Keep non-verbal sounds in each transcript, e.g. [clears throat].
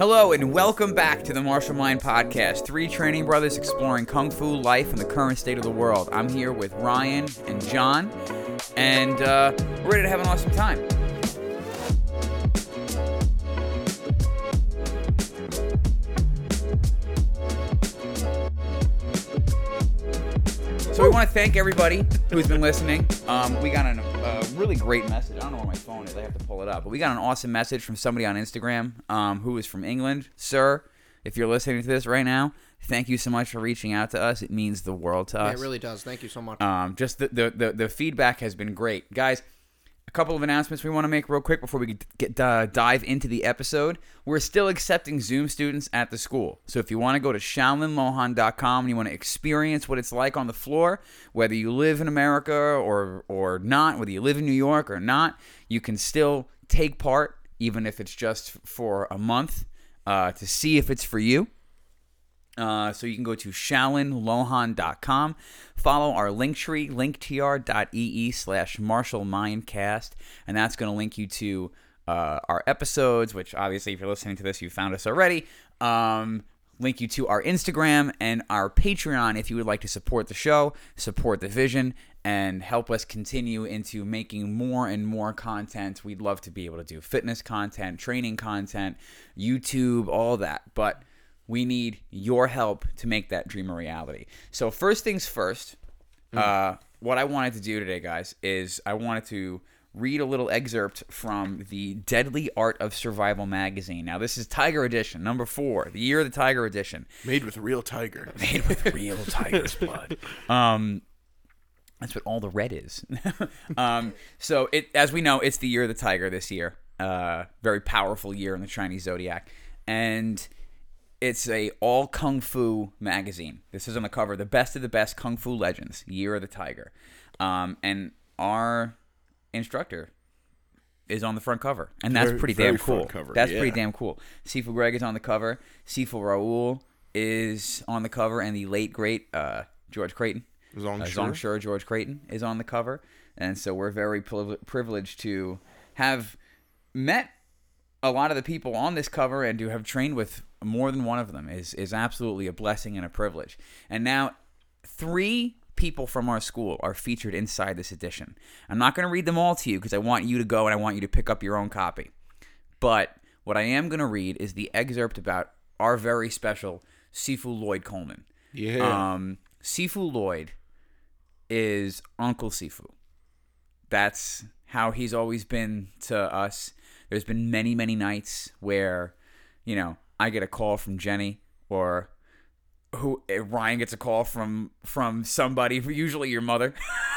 Hello and welcome back to the Martial Mind Podcast. Three training brothers exploring kung fu life and the current state of the world. I'm here with Ryan and John, and uh, we're ready to have an awesome time. So we want to thank everybody who's been listening. Um, we got a really great message. I don't know where my phone is. I have to pull it up. But we got an awesome message from somebody on Instagram um, who is from England. Sir, if you're listening to this right now, thank you so much for reaching out to us. It means the world to Yeah, us. it really does. Thank you so much. Um, just the, the, the, the feedback has been great. Guys, a couple of announcements we want to make real quick before we get uh, dive into the episode. We're still accepting Zoom students at the school. So if you want to go to shaolinlohan.com and you want to experience what it's like on the floor, whether you live in America or or not, whether you live in New York or not, you can still take part, even if it's just for a month, uh, to see if it's for you. Uh, so you can go to shaolinlohan.com, follow our link tree, linktr.ee slash Martial Mindcast, and that's going to link you to uh, our episodes, which obviously, if you're listening to this, you found us already. Um, link you to our Instagram and our Patreon if you would like to support the show, support the vision, and help us continue into making more and more content. We'd love to be able to do fitness content, training content, YouTube, all that. But we need your help to make that dream a reality. So first things first, uh, what I wanted to do today, guys, is I wanted to read a little excerpt from the Deadly Art of Survival magazine. Now this is Tiger Edition, number four, the Year of the Tiger Edition, Made with real tiger. [laughs] made with real tiger's blood. [laughs] Um, that's what all the red is. [laughs] um, so it, as we know, it's the year of the tiger this year. Uh, very powerful year in the Chinese zodiac, and it's a all kung fu magazine. This is on the cover, the best of the best kung fu legends, Year of the Tiger, um, and our instructor is on the front cover, and that's Very- pretty very damn cool. cover, That's pretty damn cool. Sifu Greg is on the cover. Sifu Raul is on the cover, and the late great uh, George Creighton, uh, Shi. Zhong Shi, George Creighton is on the cover, and so we're very priv- privileged to have met a lot of the people on this cover and to have trained with more than one of them is is absolutely a blessing and a privilege. And now three people from our school are featured inside this edition. I'm not going to read them all to you because I want you to go and I want you to pick up your own copy. But what I am going to read is the excerpt about our very special Sifu Lloyd Coleman. Yeah. Um, Sifu Lloyd is Uncle Sifu. That's how he's always been to us. There's been many, many nights where, you know, I get a call from Jenny or who eh, Ryan gets a call from from somebody, usually your mother. [laughs]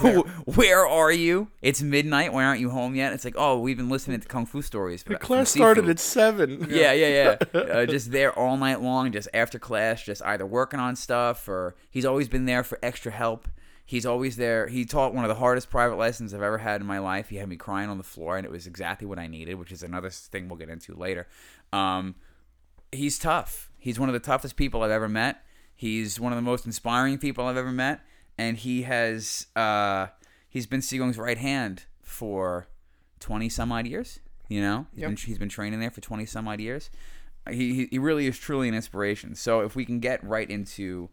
Who- Where are you? It's midnight. Why aren't you home yet? It's like, oh, we've been listening to kung fu stories. the class started at seven. [laughs] Yeah, yeah, yeah. [laughs] uh, just there all night long, just after class, just either working on stuff or he's always been there for extra help. He's always there. He taught one of the hardest private lessons I've ever had in my life. He had me crying on the floor, and it was exactly what I needed, which is another thing we'll get into later. Um, he's tough. He's one of the toughest people I've ever met. He's one of the most inspiring people I've ever met, and he has uh, he's been Sigong's right hand for twenty some odd years. You know, he's, Yep. been, he's been training there for twenty some odd years. He, he he really is truly an inspiration. So if we can get right into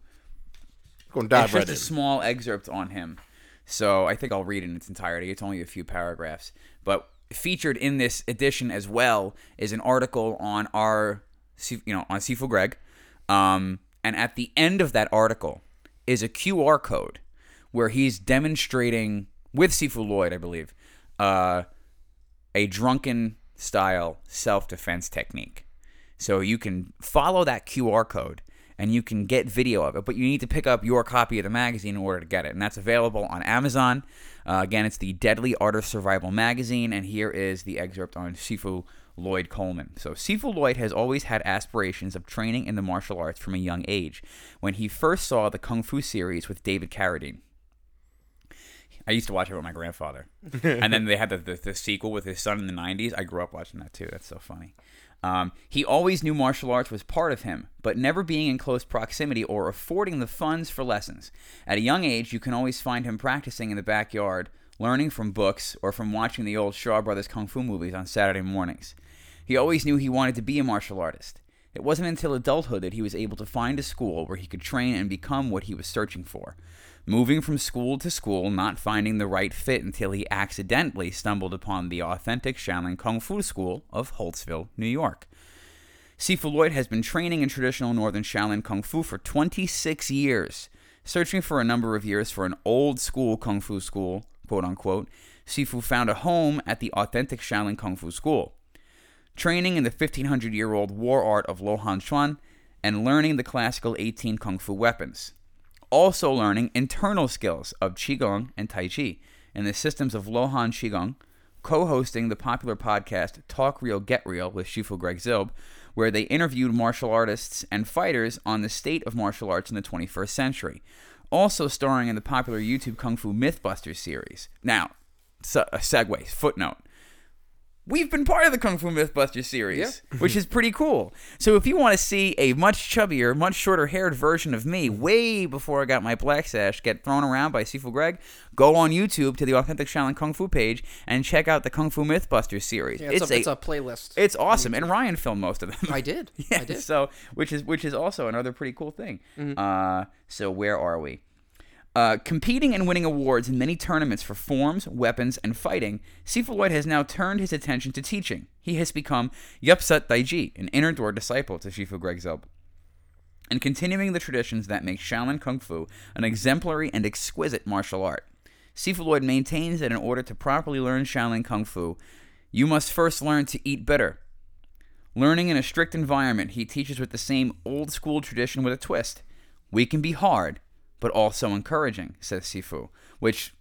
Going to dive it's right just a small excerpt on him. So I think I'll read it in its entirety. It's only a few paragraphs. But featured in this edition as well is an article on our, you know, on Sifu Greg. Um, and at the end of that article is a QR code where he's demonstrating with Sifu Lloyd, I believe, uh, a drunken style self defense technique. So you can follow that QR code and you can get video of it, but you need to pick up your copy of the magazine in order to get it. And that's available on Amazon. Uh, again, it's the Deadly Art of Survival magazine, and here is the excerpt on Sifu Lloyd Coleman. So, Sifu Lloyd has always had aspirations of training in the martial arts from a young age. When he first saw the Kung Fu series with David Carradine, I used to watch it with my grandfather. [laughs] and then they had the, the, the sequel with his son in the 90s. I grew up watching that too. That's so funny. Um, he always knew martial arts was part of him, but never being in close proximity or affording the funds for lessons. At a young age, you can always find him practicing in the backyard, learning from books or from watching the old Shaw Brothers Kung Fu movies on Saturday mornings. He always knew he wanted to be a martial artist. It wasn't until adulthood that he was able to find a school where he could train and become what he was searching for. Moving from school to school, not finding the right fit until he accidentally stumbled upon the authentic Shaolin Kung Fu School of Holtsville, New York. Sifu Lloyd has been training in traditional Northern Shaolin Kung Fu for 26 years. Searching for a number of years for an old school Kung Fu school, quote unquote, Sifu found a home at the authentic Shaolin Kung Fu School. Training in the 1500 year old war art of Lo Han Chuan and learning the classical 18 Kung Fu weapons. Also learning internal skills of Qigong and Tai Chi and the systems of Lohan Qigong, co hosting the popular podcast Talk Real Get Real with Shifu Greg Zilb, where they interviewed martial artists and fighters on the state of martial arts in the 21st century. Also starring in the popular YouTube Kung Fu Mythbusters series. Now, a uh, segue, footnote. We've been part of the Kung Fu Mythbusters series, [laughs] which is pretty cool. So if you want to see a much chubbier, much shorter haired version of me, way before I got my black sash, get thrown around by Sifu Greg, go on YouTube to the Authentic Shaolin Kung Fu page and check out the Kung Fu Mythbusters series. Yeah, it's, a, it's a playlist. it's awesome, and Ryan filmed most of them. I did. [laughs] yeah, I did. so which is which is also another pretty cool thing. Mm-hmm. Uh, so where are we? Uh, competing and winning awards in many tournaments for forms, weapons, and fighting, Sifu Lloyd has now turned his attention to teaching. He has become Yupsut Daiji, an inner door disciple to Shifu Greg. And continuing the traditions that make Shaolin Kung Fu an exemplary and exquisite martial art. Sifu Lloyd maintains that in order to properly learn Shaolin Kung Fu, you must first learn to eat bitter. Learning in a strict environment, he teaches with the same old school tradition with a twist. We can be hard, but also encouraging, says Sifu, which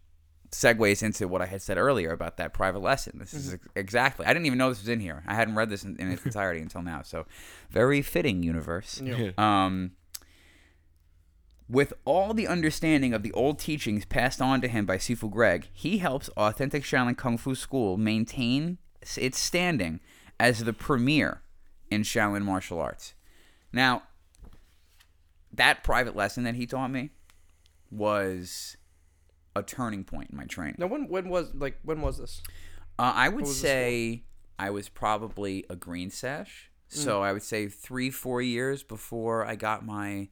segues into what I had said earlier about that private lesson. This is ex- exactly. I didn't even know this was in here. I hadn't read this in, in its [laughs] entirety until now. So, very fitting universe. Yeah. Um, with all the understanding of the old teachings passed on to him by Sifu Greg, he helps Authentic Shaolin Kung Fu School maintain its standing as the premier in Shaolin martial arts. Now, that private lesson that he taught me was a turning point in my training. Now, when when was like when was this? Uh, I would say I was probably a green sash. So I would say three, four years before I got my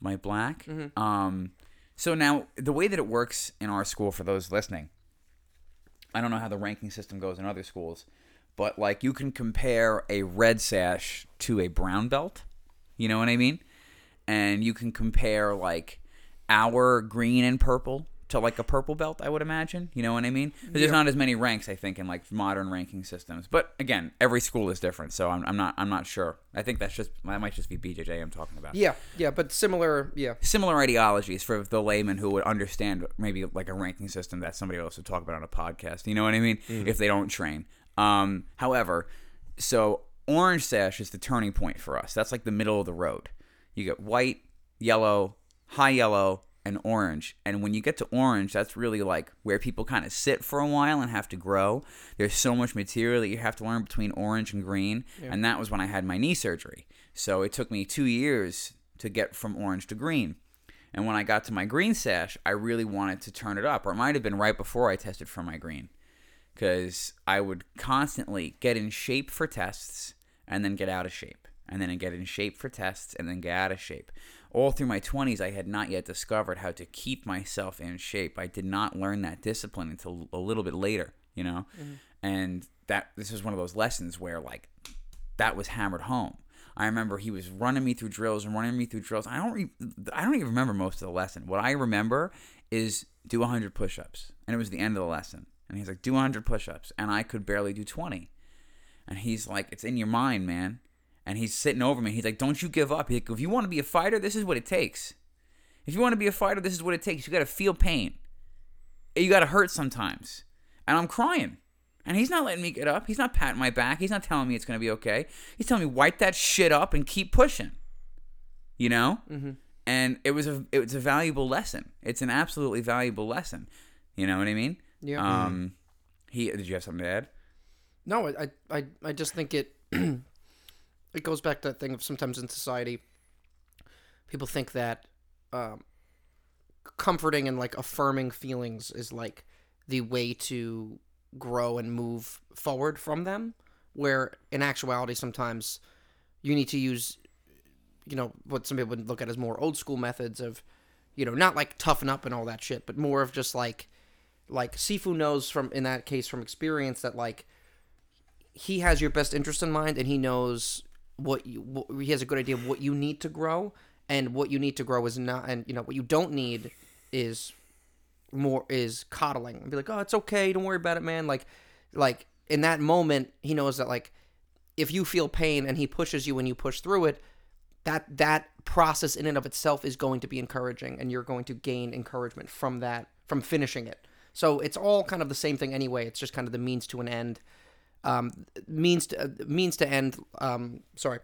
my black. Um, so now the way that it works in our school, for those listening, I don't know how the ranking system goes in other schools, but like you can compare a red sash to a brown belt. You know what I mean? And you can compare like our green and purple to like a purple belt, I would imagine. You know what I mean? There's not as many ranks, I think, in like modern ranking systems. But again, every school is different, so I'm, I'm not I'm not sure. I think that's just that might just be BJJ I'm talking about. Yeah, yeah, but similar. Yeah, Similar ideologies for the layman who would understand maybe like a ranking system that somebody else would talk about on a podcast. You know what I mean? If they don't train. Um, however, so orange sash is the turning point for us. That's like the middle of the road. You get white, yellow, high yellow, and orange. And when you get to orange, that's really like where people kind of sit for a while and have to grow. There's so much material that you have to learn between orange and green. And that was when I had my knee surgery. So it took me two years to get from orange to green. And when I got to my green sash, I really wanted to turn it up. Or it might have been right before I tested for my green. Because I would constantly get in shape for tests and then get out of shape. And then get in shape for tests and then get out of shape. All through my 20s, I had not yet discovered how to keep myself in shape. I did not learn that discipline until a little bit later, you know? Mm-hmm. And that this was one of those lessons where, like, that was hammered home. I remember he was running me through drills and running me through drills. I don't re- I don't even remember most of the lesson. What I remember is do 100 push-ups. And it was the end of the lesson. And he's like, "Do 100 push-ups." And I could barely do 20. And he's like, "It's in your mind, man." And he's sitting over me. He's like, "Don't you give up." He's like, "If you want to be a fighter, this is what it takes. If you want to be a fighter, this is what it takes. You got to feel pain. You got to hurt sometimes." And I'm crying. And he's not letting me get up. He's not patting my back. He's not telling me it's going to be okay. He's telling me wipe that shit up and keep pushing. You know? Mm-hmm. And it was a it was a valuable lesson. It's an absolutely valuable lesson. You know what I mean? Yeah. Um, he did you have something to add? No, I, I, I just think it [clears throat] it goes back to that thing of sometimes in society, people think that um, comforting and like affirming feelings is like the way to grow and move forward from them. where in actuality sometimes you need to use you know what some people would look at as more old school methods of you know not like toughen up and all that shit but more of just like like sifu knows from in that case from experience that like he has your best interest in mind and he knows what you what, he has a good idea of what you need to grow and what you need to grow is not and you know what you don't need is more is coddling. And be like oh it's okay don't worry about it man. Like like in that moment he knows that like if you feel pain and he pushes you and you push through it that that process in and of itself is going to be encouraging and you're going to gain encouragement from that from finishing it. So it's all kind of the same thing anyway. It's just kind of the means to an end um, means to uh, means to end um, sorry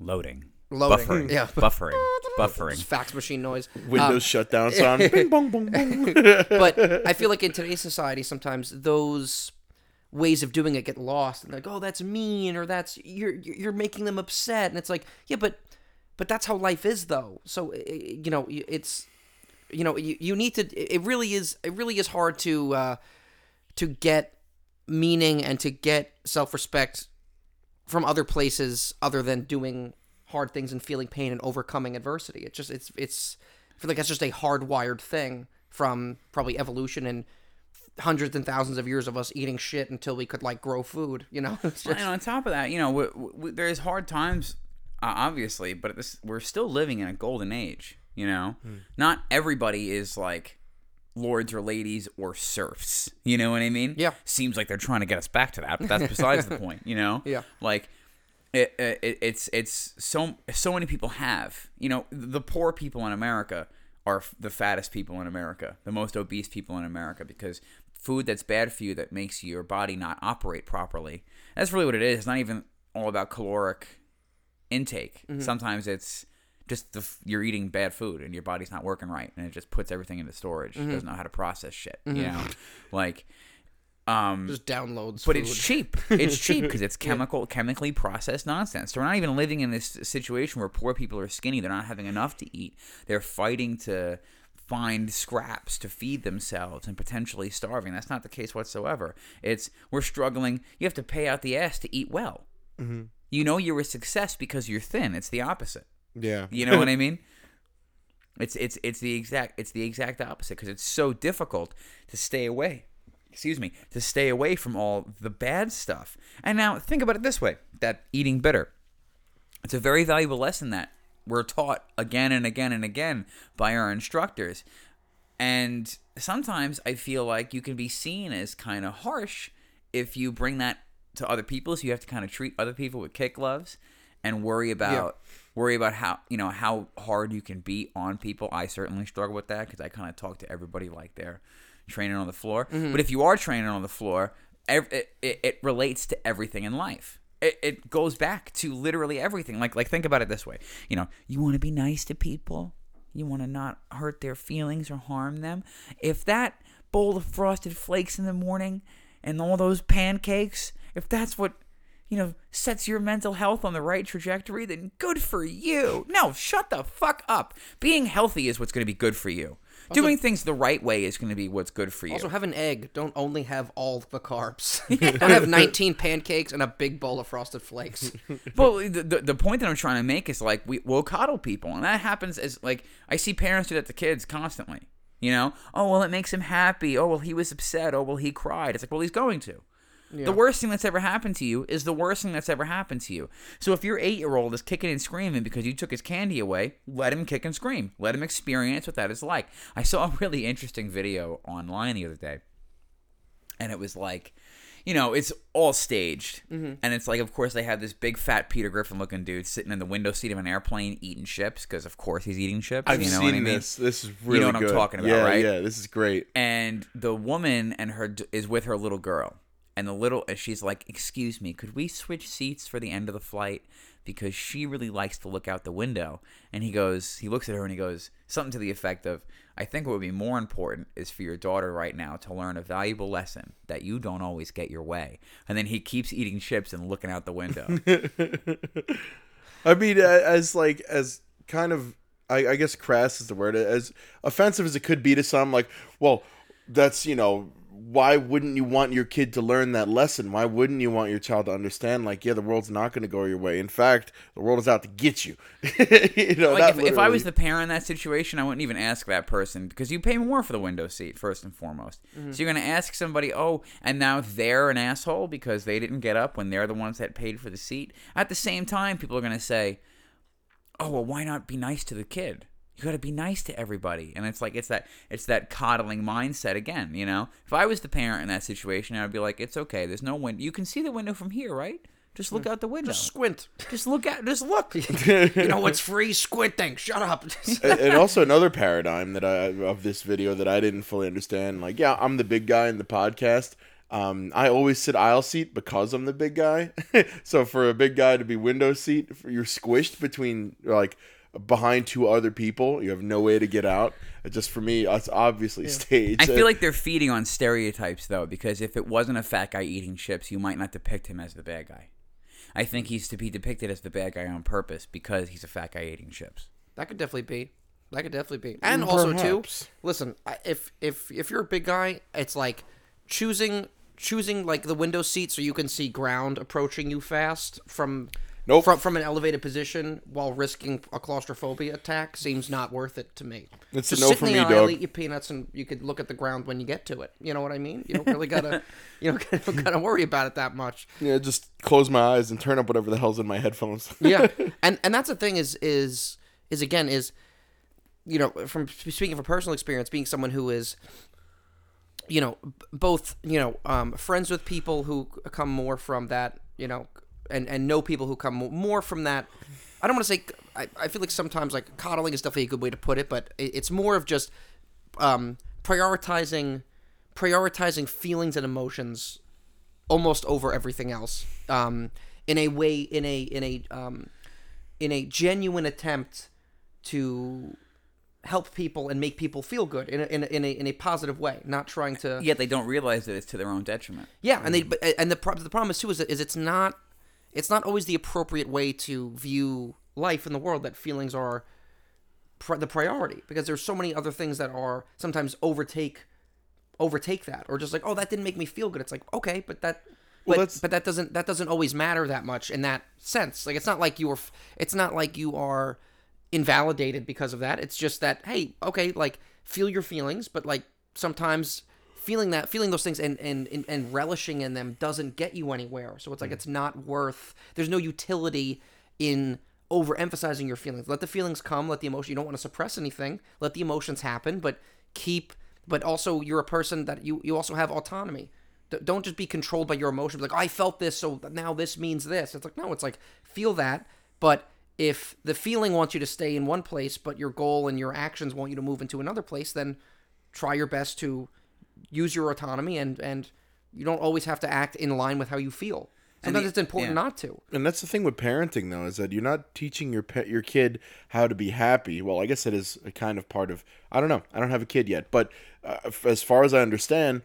Loading. Loading. Buffering. Yeah. [laughs] Buffering. Just Buffering. fax machine noise Windows shutdown [laughs] sound. Bing bong bong bong. [laughs] but I feel like in today's society, sometimes those ways of doing it get lost, and like, oh, that's mean, or that's you're you're making them upset, and it's like, yeah, but but that's how life is, though. So i- i- you know, it's you know, you, you need to. It really is. It really is hard to uh, to get meaning and to get self respect from other places other than doing hard things and feeling pain and overcoming adversity. It's just it's it's I feel like that's just a hardwired thing from probably evolution and hundreds and thousands of years of us eating shit until we could like grow food. You know, [laughs] just, And on top of that, you know, w w there's hard times, uh, obviously, but this, we're still living in a golden age. You know, not everybody is like lords or ladies or serfs. You know what I mean? Yeah. Seems like they're trying to get us back to that, but that's besides the [laughs] point. You know? Yeah. Like. It, uh, it, it's it's so so many people have you know the poor people in America are the fattest people in America the most obese people in America because food that's bad for you that makes your body not operate properly that's really what it is it's not even all about caloric intake mm-hmm. sometimes it's just the, f- you're eating bad food and your body's not working right and it just puts everything into storage it doesn't mm-hmm. know how to process shit you mm-hmm. know like um just downloads. but food. it's cheap. It's cheap because it's [laughs] chemical, chemically processed nonsense. So we're not even living in this situation where poor people are skinny. They're not having enough to eat. They're fighting to find scraps to feed themselves and potentially starving. That's not the case whatsoever. It's we're struggling. You have to pay out the ass to eat well. Mm-hmm. You know you're a success because you're thin. It's the opposite. Yeah. You know what I [laughs] mean? It's it's it's the exact it's the exact opposite because it's so difficult to stay away. Excuse me, to stay away from all the bad stuff. And now think about it this way: that eating bitter. It's a very valuable lesson that we're taught again and again and again by our instructors. And sometimes I feel like you can be seen as kind of harsh if you bring that to other people. So you have to kind of treat other people with kick gloves and worry about worry about how you know how hard you can be on people. I certainly struggle with that because I kind of talk to everybody like they're training on the floor. Mm-hmm. But if you are training on the floor, it, it, it relates to everything in life. It, it goes back to literally everything. Like like think about it this way. You know, you want to be nice to people. You want to not hurt their feelings or harm them. If that bowl of frosted flakes in the morning and all those pancakes, if that's what you know, sets your mental health on the right trajectory, then good for you. No, shut the fuck up. Being healthy is what's going to be good for you. Doing things the right way is going to be what's good for you. Also, have an egg. Don't only have all the carbs. [laughs] [laughs] Don't have 19 pancakes and a big bowl of frosted flakes. [laughs] well, the, the, the point that I'm trying to make is like we, we'll coddle people, and that happens as like I see parents do that to kids constantly. You know, oh well, it makes him happy. Oh well, he was upset. Oh well, he cried. It's like well, he's going to. The worst thing that's ever happened to you is the worst thing that's ever happened to you. So if your eight year old is kicking and screaming because you took his candy away, let him kick and scream. Let him experience what that is like. I saw a really interesting video online the other day, and it was like, you know, it's all staged, Mm-hmm. and it's like, of course, they have this big fat Peter Griffin looking dude sitting in the window seat of an airplane eating chips because, of course, he's eating chips. I've you know seen what I mean? this. This is really You know what I'm talking about, yeah, right? Yeah, this is great. and the woman and her d- is with her little girl and the little she's like excuse me could we switch seats for the end of the flight? Because she really likes to look out the window. And he goes he looks at her and he goes something to the effect of i think what would be more important is for your daughter right now to learn a valuable lesson that you don't always get your way. And then he keeps eating chips and looking out the window. [laughs] I mean, as like as kind of, I, I guess crass is the word. As offensive as it could be to some, like, well, that's you know why wouldn't you want your kid to learn that lesson? Why wouldn't you want your child to understand, like, yeah, the world's not going to go your way. In fact, the world is out to get you. [laughs] you know, Like not if, if I was the parent in that situation, I wouldn't even ask that person because you pay more for the window seat first and foremost. Mm-hmm. So you're gonna ask somebody, oh, and now they're an asshole because they didn't get up when they're the ones that paid for the seat. At the same time, people are gonna say, oh, well, why not be nice to the kid? You got to be nice to everybody, and it's like it's that it's that coddling mindset again. You know, if I was the parent in that situation, I'd be like, it's okay. There's no window. You can see the window from here, right? Just look out the window. Just squint. Just look at. Just look. [laughs] You know what's free? Squinting. Shut up. [laughs] and and also another paradigm that I of this video that I didn't fully understand. Like, yeah, I'm the big guy in the podcast. Um, I always sit aisle seat because I'm the big guy. [laughs] so for a big guy to be window seat, you're squished between like behind two other people. You have no way to get out. Just for me, it's obviously staged. I feel like they're feeding on stereotypes though, because if it wasn't a fat guy eating chips, you might not depict him as the bad guy. I think he's to be depicted as the bad guy on purpose because he's a fat guy eating chips. That could definitely be. That could definitely be. And mm, also too, listen, if if if you're a big guy, it's like choosing choosing like the window seat so you can see ground approaching you fast from Nope. from from an elevated position while risking a claustrophobia attack seems not worth it to me. It's a Just no sit for me, dog. eat your peanuts, and you could look at the ground when you get to it. You know what I mean? You don't really gotta [laughs] you don't gotta worry about it that much. yeah, just close my eyes and turn up whatever the hell's in my headphones. yeah [laughs] and and that's the thing is is is again is you know from speaking from personal experience being someone who is you know both you know um, friends with people who come more from that you know and and know people who come more from that i don't want to say I, I feel like sometimes like coddling is definitely a good way to put it but it, it's more of just um, prioritizing prioritizing feelings and emotions almost over everything else um, in a way in a in a um, in a genuine attempt to help people and make people feel good in a, in a, in a, in a positive way not trying to Yet they don't realize that it's to their own detriment. yeah, and they but, and the pro- the problem is too is, is it's not it's not always the appropriate way to view life in the world that feelings are pr- the priority because there's so many other things that are sometimes overtake overtake that or just like oh that didn't make me feel good. It's like okay but that but, but that doesn't that doesn't always matter that much in that sense. Like it's not like you are it's not like you are invalidated because of that. It's just that hey okay like feel your feelings but like sometimes feeling that feeling those things and and and, relishing in them doesn't get you anywhere. So it's like mm. it's not worth there's no utility in overemphasizing your feelings. Let the feelings come let the emotion you don't want to suppress anything let the emotions happen but keep but also you're a person that you you also have autonomy. D- don't just be controlled by your emotions like i felt this so now this means this. It's like no it's like feel that but if the feeling wants you to stay in one place but your goal and your actions want you to move into another place then try your best to use your autonomy and and you don't always have to act in line with how you feel sometimes the- it's important yeah. not to And that's the thing with parenting, though, is that you're not teaching your pet, your kid how to be happy. Well, I guess it is a kind of part of. I don't know. I don't have a kid yet, but uh, f- as far as I understand,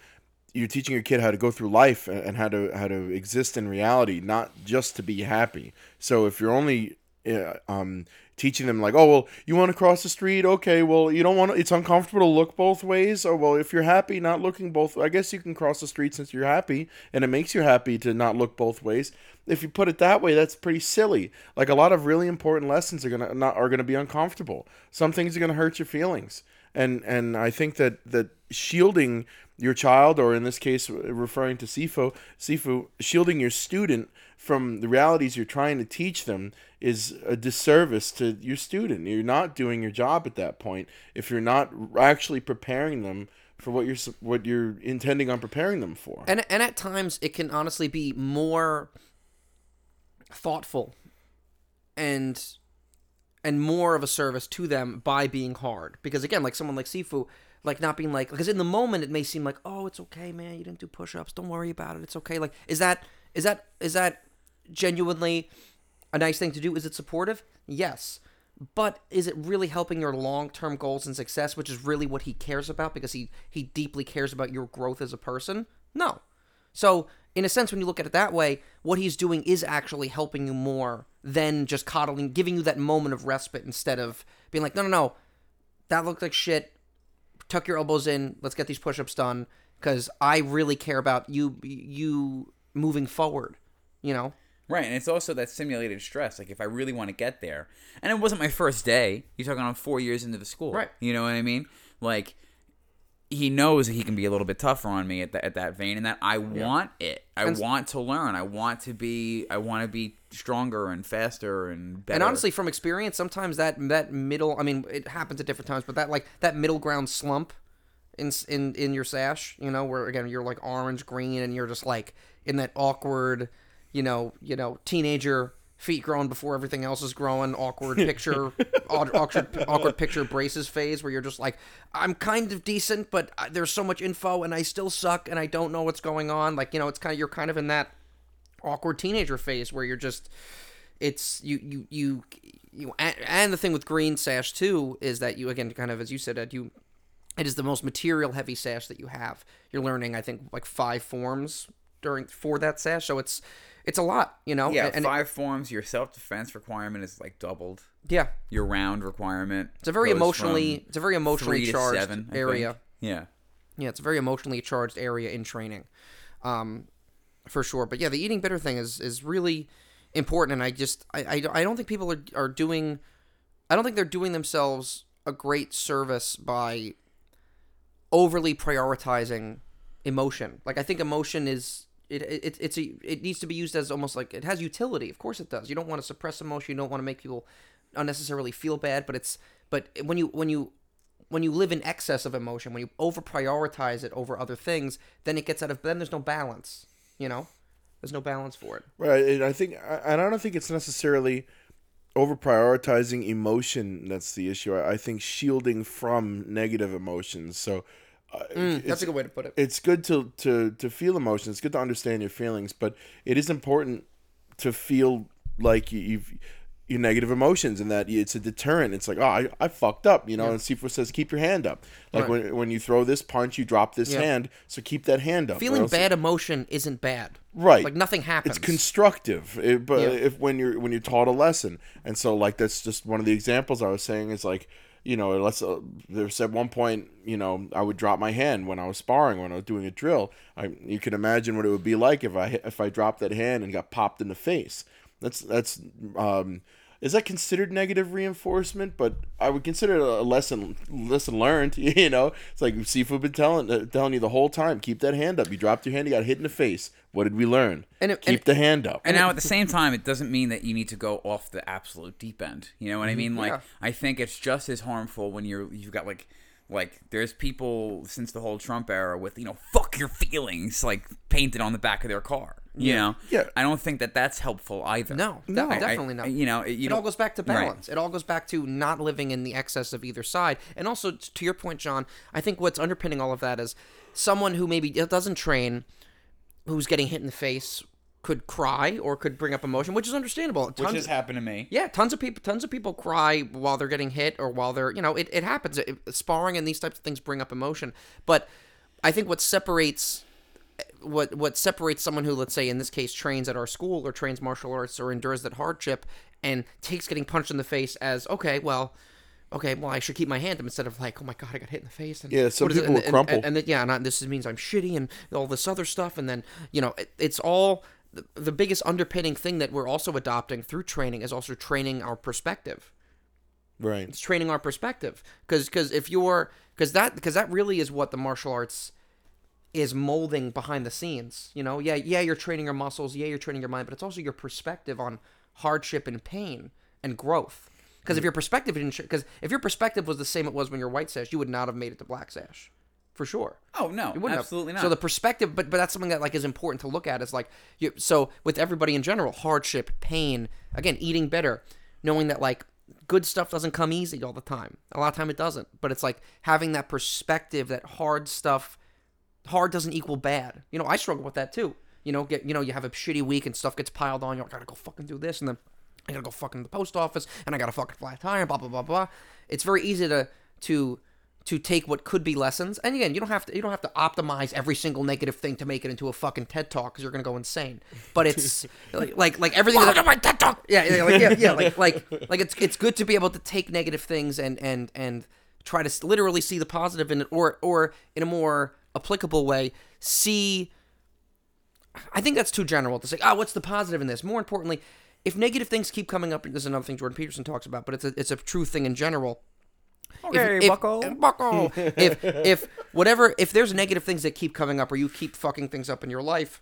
you're teaching your kid how to go through life and and how to how to exist in reality, not just to be happy. So if you're only uh, um, teaching them like, oh well, you want to cross the street, okay, well you don't want to. It's uncomfortable to look both ways. Or well, if you're happy, not looking both, I guess you can cross the street since you're happy, and it makes you happy to not look both ways. If you put it that way, that's pretty silly. Like a lot of really important lessons are gonna not are gonna be uncomfortable. Some things are gonna hurt your feelings, and and I think that that shielding your child, or in this case, referring to Sifu, Sifu, shielding your student from the realities you're trying to teach them is a disservice to your student. You're not doing your job at that point if you're not actually preparing them for what you're what you're intending on preparing them for. and and at times it can honestly be more thoughtful and and more of a service to them by being hard. Because again like someone like sifu like not being like because in the moment it may seem like oh it's okay man. You didn't do push-ups. Don't worry about it. It's okay. Like is that is that is that genuinely a nice thing to do is it supportive yes but is it really helping your long-term goals and success which is really what he cares about because he he deeply cares about your growth as a person no so, in a sense, when you look at it that way, what he's doing is actually helping you more than just coddling, giving you that moment of respite instead of being like, no, no, no, that looked like shit. Tuck your elbows in. Let's get these push ups done. because I really care about you you moving forward. You know. Right, and it's also that simulated stress. Like if I really want to get there, and it wasn't my first day. You're talking on four years into the school, Right. You know what I mean? Like he knows that he can be a little bit tougher on me at, that at that vein, and that I want it. I And- want to learn. I want to be. I want to be stronger and faster and better. And honestly, from experience, sometimes that that middle, I mean, it happens at different times, but that like that middle ground slump in in in your sash, you know, where again you're like orange green and you're just like in that awkward, you know, you know, teenager feet growing before everything else is growing, awkward picture, [laughs] aw- awkward awkward picture braces phase where you're just like, I'm kind of decent, but I- there's so much info and I still suck and I don't know what's going on. Like you know, it's kind of you're kind of in that awkward teenager phase where you're just it's you you you you and, and the thing with green sash too is that you again kind of as you said Ed, you it is the most material heavy sash that you have you're learning i think like five forms during for that sash so it's it's a lot you know yeah, and, five forms. Your self defense requirement is like doubled. yeah Your round requirement. it's a very emotionally it's a very emotionally charged seven, area. Yeah. Yeah, it's a very emotionally charged area in training, um, for sure. But yeah, the eating bitter thing is is really important, and I just I, I, I don't think people are are doing, I don't think they're doing themselves a great service by overly prioritizing emotion. Like I think emotion is. It, it, it's a it needs to be used as almost like it has utility of course it does you don't want to suppress emotion you don't want to make people unnecessarily feel bad but it's but when you when you when you live in excess of emotion, when you over prioritize it over other things, then it gets out of then there's no balance. You know, there's no balance for it. Right, and I think, and I don't think it's necessarily over prioritizing emotion that's the issue. I, I think shielding from negative emotions. So, Mm, it's, That's a good way to put it. it's good to, to to feel emotions. It's good to understand your feelings, but it is important to feel like you, you've your negative emotions and that it's a deterrent. It's like, oh, I, I fucked up, you know. And Sifu says, keep your hand up. Like Right. when when you throw this punch, you drop this Yeah. hand, so keep that hand up. Feeling bad emotion isn't bad. right? Like nothing happens. it's constructive it, but Yeah. if when you're when you're taught a lesson and so like that's just one of the examples i was saying is like you know let's uh, there's at one point you know i would drop my hand when i was sparring when i was doing a drill. I you can imagine what it would be like if i if i dropped that hand and got popped in the face. That's that's um is that considered negative reinforcement? But I would consider it a lesson lesson learned. [laughs] You know, it's like Sifu been telling uh, telling you the whole time. Keep that hand up. You dropped your hand. You got hit in the face. What did we learn? And it- Keep and- the hand up. And now at the [laughs] same time, it doesn't mean that you need to go off the absolute deep end. You know what I mean? Like Yeah. I think it's just as harmful when you're you've got like like there's people since the whole Trump era with you know fuck your feelings like painted on the back of their car. You know? Yeah. I don't think that that's helpful either. No, No. I- definitely not. You know, you it all don't- goes back to Right. balance. It all goes back to not living in the excess of either side. And also, to your point, John, I think what's underpinning all of that is someone who maybe doesn't train, who's getting hit in the face, could cry or could bring up emotion, which is understandable. which Tons- has happened to me. yeah, tons of people, tons of people cry while they're getting hit or while they're, you know, it, it happens. It, sparring and these types of things bring up emotion. But I think what separates what what separates someone who, let's say, in this case, trains at our school or trains martial arts or endures that hardship and takes getting punched in the face as okay, well, okay, well, I should keep my hand up instead of like, oh my god, I got hit in the face. And Yeah, some is it? and, will crumple. And, and, then, yeah, and I, this means I'm shitty and all this other stuff, and then you know, it, it's all the, the biggest underpinning thing that we're also adopting through training is also training our perspective right. it's training our perspective because because if you're because that because that really is what the martial arts is molding behind the scenes you know yeah yeah you're training your muscles yeah you're training your mind but it's also your perspective on hardship and pain and growth because if mm-hmm. your perspective didn't because if your perspective was the same it was when you're white sash you would not have made it to black sash for sure Oh no, you wouldn't have. absolutely not. So the perspective, but but that's something that like is important to look at. Is like you. So with everybody in general, hardship, pain, again, eating bitter, knowing that like good stuff doesn't come easy all the time. A lot of time it doesn't. But it's like having that perspective that hard stuff, hard doesn't equal bad. You know, I struggle with that too. You know, get you know you have a shitty week and stuff gets piled on. You're like, I gotta go fucking do this, and then I gotta go fucking to the post office, and I gotta fucking flat tire, and blah blah blah blah. It's very easy to to to take what could be lessons, and again, you don't have to you don't have to optimize every single negative thing to make it into a fucking TED talk because you're gonna go insane. But it's [laughs] like like like everything. Welcome my TED Talk! yeah, yeah, like, yeah, yeah, like like [laughs] like it's it's good to be able to take negative things and and and try to literally see the positive in it, or or in a more applicable way, see. I think that's too general to say. Oh, what's the positive in this? More importantly, if negative things keep coming up, this is another thing Jordan Peterson talks about, but it's a it's a true thing in general. Okay, if, bucko. If, [laughs] bucko. if if whatever if there's negative things that keep coming up, or you keep fucking things up in your life,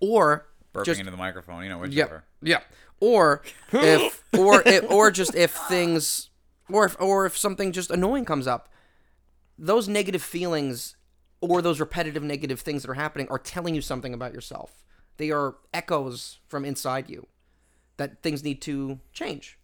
or Burping just into the microphone, you know, whichever. yeah, whichever. yeah. Or if, [laughs] or if, or just if things, or if, or if something just annoying comes up, those negative feelings or those repetitive negative things that are happening are telling you something about yourself. They are echoes from inside you that things need to change.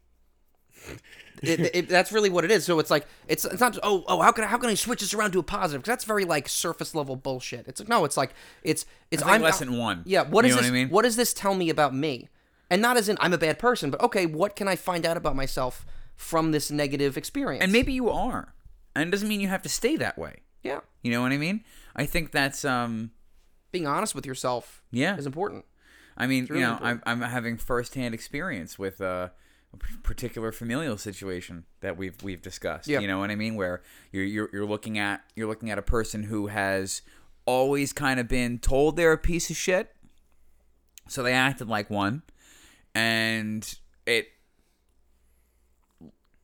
it, it, that's really what it is. So it's like it's it's not just, oh oh how can I, how can I switch this around to a positive? Because that's very like surface level bullshit. It's like no, it's like it's it's I'm lesson one. Yeah, what You is know this? what I mean? What does this tell me about me? And not as in I'm a bad person, but okay, what can I find out about myself from this negative experience? And maybe you are. And it doesn't mean you have to stay that way. Yeah, You know what I mean? I think that's um being honest with yourself Yeah. is important. I mean, really you know, important. I'm, I'm having firsthand experience with uh, particular familial situation that we've we've discussed. Yeah. You know what I mean? Where you're, you're you're looking at you're looking at a person who has always kind of been told they're a piece of shit, so they acted like one, and it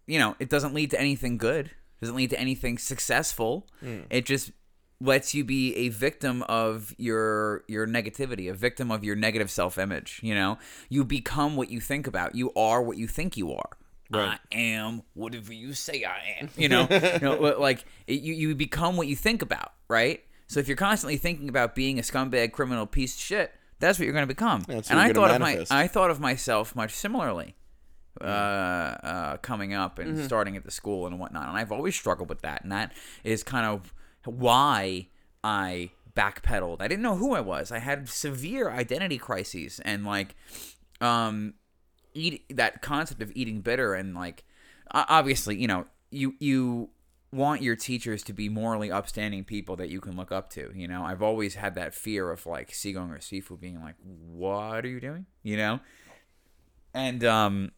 you know it doesn't lead to anything good. Doesn't lead to anything successful. It just lets you be a victim of your your negativity, a victim of your negative self-image, you know? You become what you think about. You are what you think you are. Right. I am whatever you say I am. You know, [laughs] you know like it, you you become what you think about, right? So if you're constantly thinking about being a scumbag, criminal piece of shit, that's what you're going to become. That's and I thought gonna of my. I thought of myself much similarly uh, uh, coming up and starting at the school and whatnot. And I've always struggled with that. And that is kind of why I backpedaled. I didn't know who I was. I had severe identity crises and like, um, eat that concept of eating bitter and like, obviously, you know, you you want your teachers to be morally upstanding people that you can look up to. You know, I've always had that fear of like Sigong or Sifu being like, "What are you doing?" You know, and um,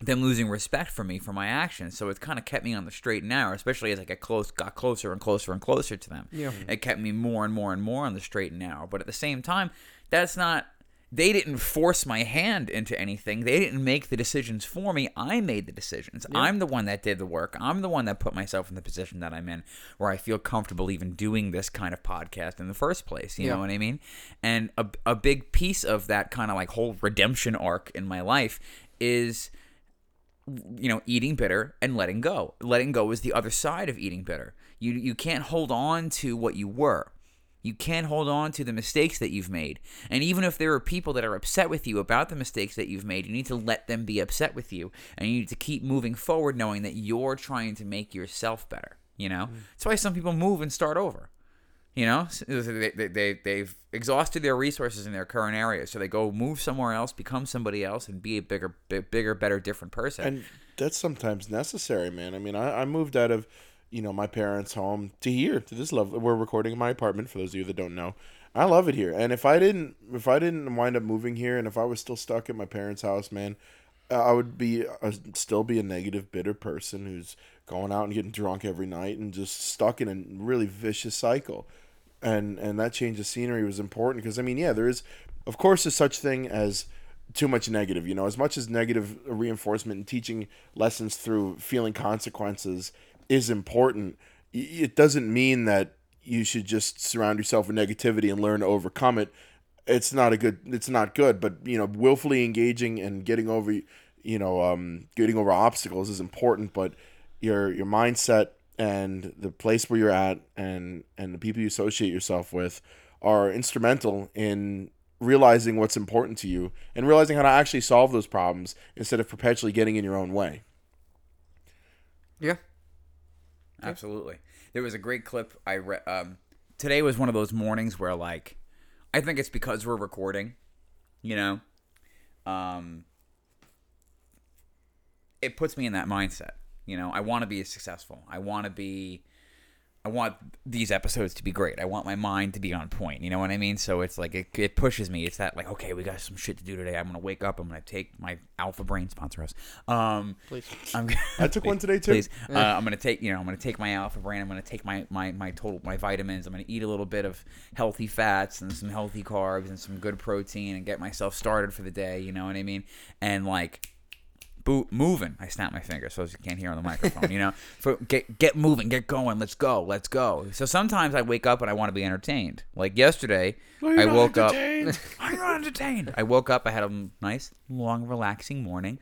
them losing respect for me for my actions. So it kind of kept me on the straight and narrow, especially as I get close, got closer and closer and closer to them. Yeah. It kept me more and more and more on the straight and narrow. But at the same time, that's not. They didn't force my hand into anything. They didn't make the decisions for me. I made the decisions. I'm the one that did the work. I'm the one that put myself in the position that I'm in where I feel comfortable even doing this kind of podcast in the first place. You Yeah. know what I mean? And a, a big piece of that kind of like whole redemption arc in my life is you know eating bitter and letting go. Letting go is the other side of eating bitter. You you can't hold on to what you were. You can't hold on to the mistakes that you've made. And even if there are people that are upset with you about the mistakes that you've made you need to let them be upset with you. And you need to keep moving forward knowing that you're trying to make yourself better you know? Mm. That's why some people move and start over you know, they, they, they, they've exhausted their resources in their current area, so they go move somewhere else, become somebody else, and be a bigger, big, bigger, better, different person. and that's sometimes necessary, man. I mean, I, I moved out of, you know, my parents' home to here to this level. We're recording in my apartment. For those of you that don't know, I love it here. And if I didn't, if I didn't wind up moving here, and if I was still stuck at my parents' house, man, I would be uh, still be a negative, bitter person who's going out and getting drunk every night and just stuck in a really vicious cycle. And and that change of scenery was important because I mean, yeah, there is, of course, there's such thing as too much negative. You know, as much as negative reinforcement and teaching lessons through feeling consequences is important, it doesn't mean that you should just surround yourself with negativity and learn to overcome it. It's not a good. It's not good. But you know, willfully engaging and getting over, you know, um, getting over obstacles is important. But your your mindset and the place where you're at and and the people you associate yourself with are instrumental in realizing what's important to you and realizing how to actually solve those problems instead of perpetually getting in your own way. Yeah. Absolutely. There was a great clip I read. Um, today was one of those mornings where, like, I think it's because we're recording, you know, um, it puts me in that mindset. You know, I want to be successful. I want to be, I I want these episodes to be great. I want my mind to be on point. You know what I mean? So it's like it, it pushes me. It's that like okay, we got some shit to do today. I'm gonna wake up. I'm gonna take my Alpha Brain sponsor us. Um, Please. I'm I took one today too. please. Uh, I'm gonna take you know I'm gonna take my Alpha Brain. I'm gonna take my my my total my vitamins. I'm gonna eat a little bit of healthy fats and some healthy carbs and some good protein and get myself started for the day. You know what I mean? And like boot moving. I snap my fingers so you can't hear on the microphone. You know, [laughs] for get get moving, get going. Let's go, let's go. So sometimes I wake up and I want to be entertained. Like yesterday, you're I woke up. [laughs] I'm not entertained. I woke up. I had a nice, long, relaxing morning,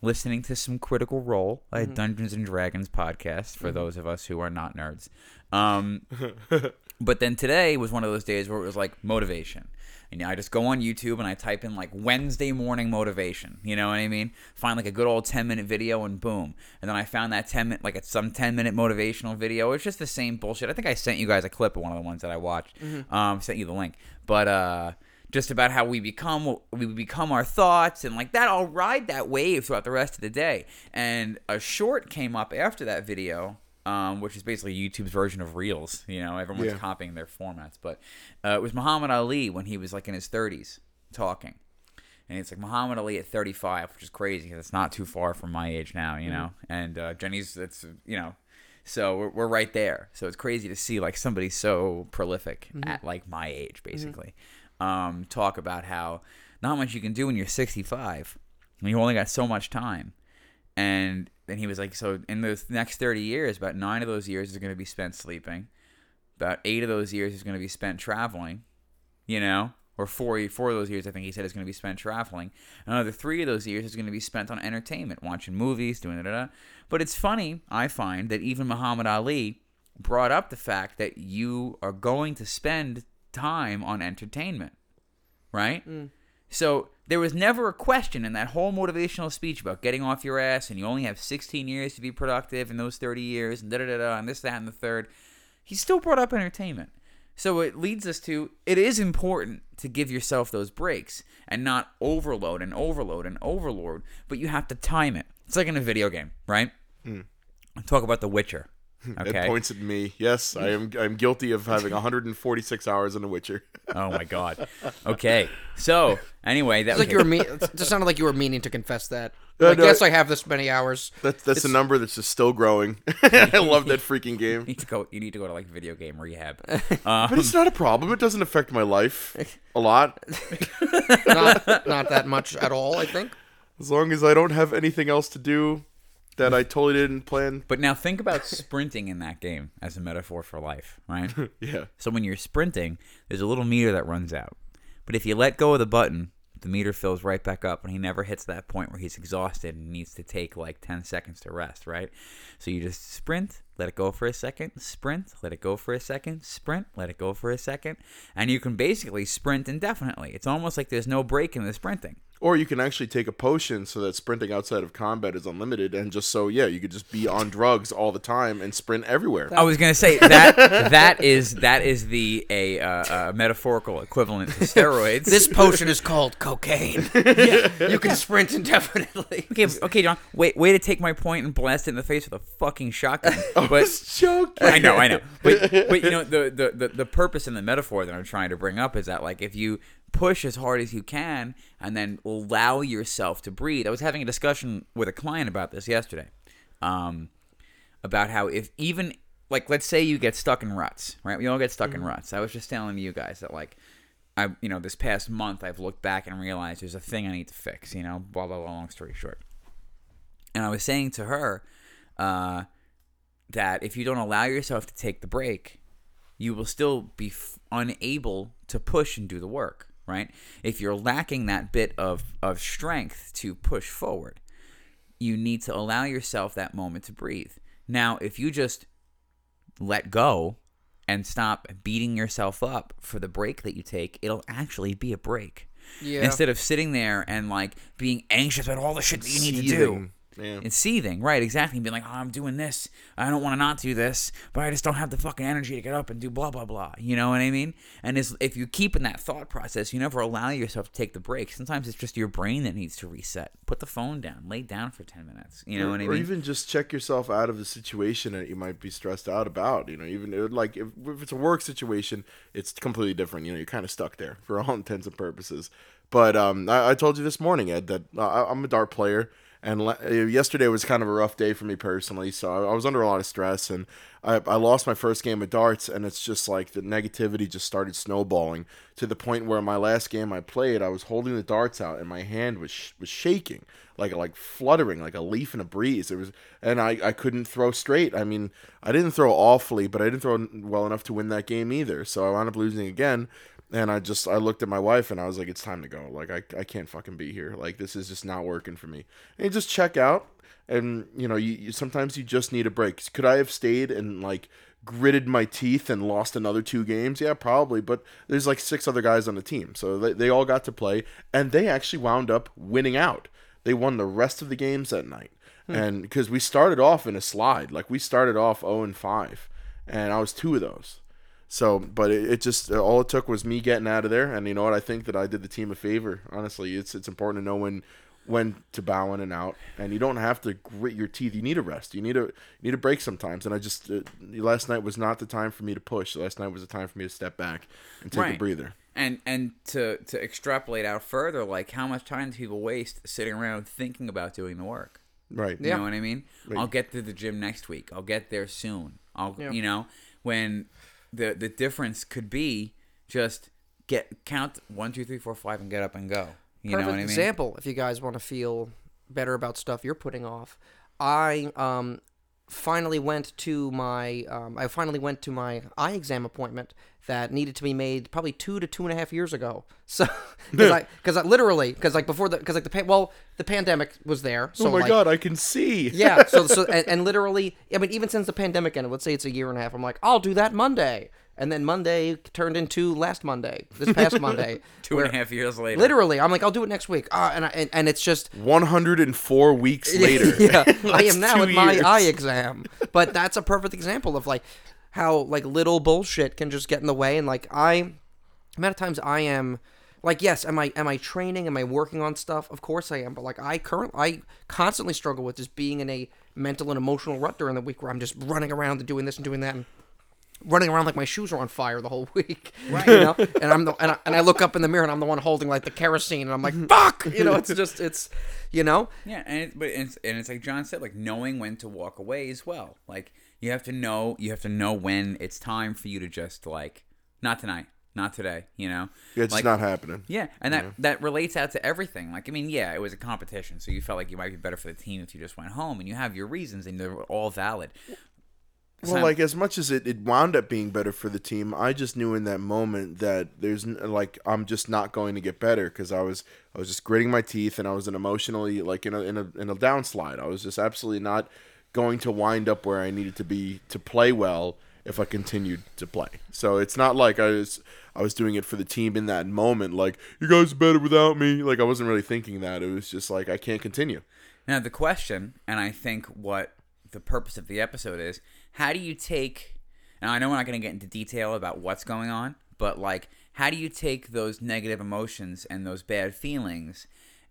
listening to some Critical Role, a Dungeons and Dragons podcast for those of us who are not nerds. Um, [laughs] but then today was one of those days where it was like motivation. And I just go on YouTube and I type in like Wednesday morning motivation. You know what I mean? Find like a good old 10 minute video and boom. And then I found that 10 minute, like it's some 10 minute motivational video. It's just the same bullshit. I think I sent you guys a clip of one of the ones that I watched. Um, sent you the link. But, uh, just about how we become we become our thoughts and like that I'll ride that wave throughout the rest of the day. And a short came up after that video um, which is basically YouTube's version of Reels. You know, everyone's Yeah. copying their formats. But uh, it was Muhammad Ali when he was like in his 30s talking. And it's like Muhammad Ali at 35, which is crazy because it's not too far from my age now, you know. And uh, Jenny's, it's, you know, so we're, we're right there. So it's crazy to see like somebody so prolific at like my age, basically, um, talk about how not much you can do when you're 65. and You only got so much time. And then he was like, so in the next 30 years, about nine of those years is going to be spent sleeping. About eight of those years is going to be spent traveling, you know, or four, four of those years, I think he said, is going to be spent traveling. Another three of those years is going to be spent on entertainment, watching movies, doing da da da. But it's funny, I find, that even Muhammad Ali brought up the fact that you are going to spend time on entertainment, right? Mm. So there was never a question in that whole motivational speech about getting off your ass and you only have 16 years to be productive in those 30 years and da da da da and this, that, and the third. He still brought up entertainment. So it leads us to it is important to give yourself those breaks and not overload and overload and overload, but you have to time it. It's like in a video game, right? Mm. Talk about The Witcher. Okay. It points at me. Yes, I am. I'm guilty of having [laughs] 146 hours in The Witcher. [laughs] Oh my god. Okay. So anyway, that It's was like you were [laughs] mean. It just sounded like you were meaning to confess that. No, Like, no. yes, I have this many hours. That's that's a number that's just still growing. I love that freaking game. you game. need to go. You need to go to like video game rehab. But um, it's not a problem. It doesn't affect my life a lot. Not, not that much at all. I think. As long as I don't have anything else to do that I totally didn't plan. But now think about sprinting in that game as a metaphor for life, right? [laughs] Yeah. So when you're sprinting, there's a little meter that runs out. But if you let go of the button, the meter fills right back up and he never hits that point where he's exhausted and needs to take like 10 seconds to rest, right? So you just sprint, let it go for a second, sprint, let it go for a second, sprint, let it go for a second, and you can basically sprint indefinitely. It's almost like there's no break in the sprinting. Or you can actually take a potion so that sprinting outside of combat is unlimited, and just so yeah, you could just be on drugs all the time and sprint everywhere. I was gonna say that that is that is the a uh, uh, metaphorical equivalent to steroids. This potion is called cocaine. [laughs] You can sprint indefinitely. Okay, okay, John. Wait, way to take my point and blast it in the face with a fucking shotgun. [laughs] But joking. I know, I know. But but you [laughs] know the, the the the purpose and the metaphor that I'm trying to bring up is that like if you push as hard as you can and then allow yourself to breathe. I was having a discussion with a client about this yesterday. Um, about how if even like let's say you get stuck in ruts, right? We all get stuck in ruts. I was just telling you guys that like I you know this past month I've looked back and realized there's a thing I need to fix. You know, blah blah blah. Long story short, and I was saying to her uh, that if you don't allow yourself to take the break, you will still be f- unable to push and do the work. Right? If you're lacking that bit of of strength to push forward, you need to allow yourself that moment to breathe. Now, if you just let go and stop beating yourself up for the break that you take, it'll actually be a break. Yeah. Instead of sitting there and like being anxious about all the shit that you need to do. Yeah. and seething, right? Exactly, and being like, "Oh, I'm doing this. I don't want to not do this, but I just don't have the fucking energy to get up and do blah blah blah." You know what I mean? And if you keep in that thought process, you never allow yourself to take the break. Sometimes it's just your brain that needs to reset. Put the phone down, lay down for ten minutes. You know or, what I mean? or even just check yourself out of the situation that you might be stressed out about. You know, even it, like if, if it's a work situation, it's completely different. You know, you're kind of stuck there for [laughs] all intents and purposes. But um, I, I told you this morning, Ed, that uh, I'm a dart player, and le- uh, yesterday was kind of a rough day for me personally. So I, I was under a lot of stress, and I, I lost my first game of darts, and it's just like the negativity just started snowballing to the point where my last game I played, I was holding the darts out, and my hand was sh- was shaking, like like fluttering, like a leaf in a breeze. It was, and I I couldn't throw straight. I mean, I didn't throw awfully, but I didn't throw well enough to win that game either. So I wound up losing again. And I just I looked at my wife and I was like, it's time to go. Like I, I can't fucking be here. Like this is just not working for me. And you just check out and you know you, you sometimes you just need a break. Could I have stayed and like gritted my teeth and lost another two games? Yeah, probably. But there's like six other guys on the team, so they, they all got to play and they actually wound up winning out. They won the rest of the games that night. Hmm. And because we started off in a slide, like we started off 0 and 5, and I was two of those. So, but it, it just all it took was me getting out of there, and you know what? I think that I did the team a favor. Honestly, it's it's important to know when when to bow in and out, and you don't have to grit your teeth. You need a rest. You need a you need a break sometimes. And I just uh, last night was not the time for me to push. Last night was the time for me to step back and take a breather. and and to to extrapolate out further, like how much time do people waste sitting around thinking about doing the work? Right. You Yeah. know what I mean? Right. I'll get to the gym next week. I'll get there soon. I'll Yeah. you know when the the difference could be just get count one two three four five and get up and go. You Perfect know what I mean? example. If you guys want to feel better about stuff you're putting off, I um finally went to my um, I finally went to my eye exam appointment that needed to be made probably two to two and a half years ago. [laughs] So because I [laughs] because I literally because like before the because like the pan, well the pandemic was there. So oh my like, god, I can see. yeah. So so [laughs] and, and literally, I mean, even since the pandemic ended, let's say it's a year and a half. I'm like, I'll do that Monday, and then Monday turned into last Monday, this past [laughs] Monday. Two and a half years later. Literally, I'm like, I'll do it next week. Uh, and, I, and and it's just 104 weeks [laughs] later. [laughs] yeah, I am now two at my eye exam. But that's a perfect example of like how like little bullshit can just get in the way. And like I, amount of times I am like, yes, am I am I training? Am I working on stuff? Of course I am. But like I current I constantly struggle with just being in a mental and emotional rut during the week where I'm just running around and doing this and doing that and running around like my shoes are on fire the whole [laughs] week. Right. You know? and I'm the and I, and I look up in the mirror and I'm the one holding like the kerosene and I'm like, [laughs] fuck. You know, it's just it's you know. Yeah, and it, but it's, and it's like John said, like knowing when to walk away as well. Like you have to know, you have to know when it's time for you to just like, not tonight, not today. You know, It's like, not happening. Yeah, and that that relates out to everything. Like, I mean, yeah, it was a competition, so you felt like you might be better for the team if you just went home, and you have your reasons, and they're all valid. Well, like as much as it, it wound up being better for the team, I just knew in that moment that there's like I'm just not going to get better because I was I was just gritting my teeth and I was an emotionally like in a in a in a downslide. I was just absolutely not going to wind up where I needed to be to play well if I continued to play. So it's not like I was I was doing it for the team in that moment. Like you guys are better without me. Like I wasn't really thinking that. It was just like I can't continue. Now the question, and I think what the purpose of the episode is, how do you take? And I know we're not going to get into detail about what's going on, but like, how do you take those negative emotions and those bad feelings,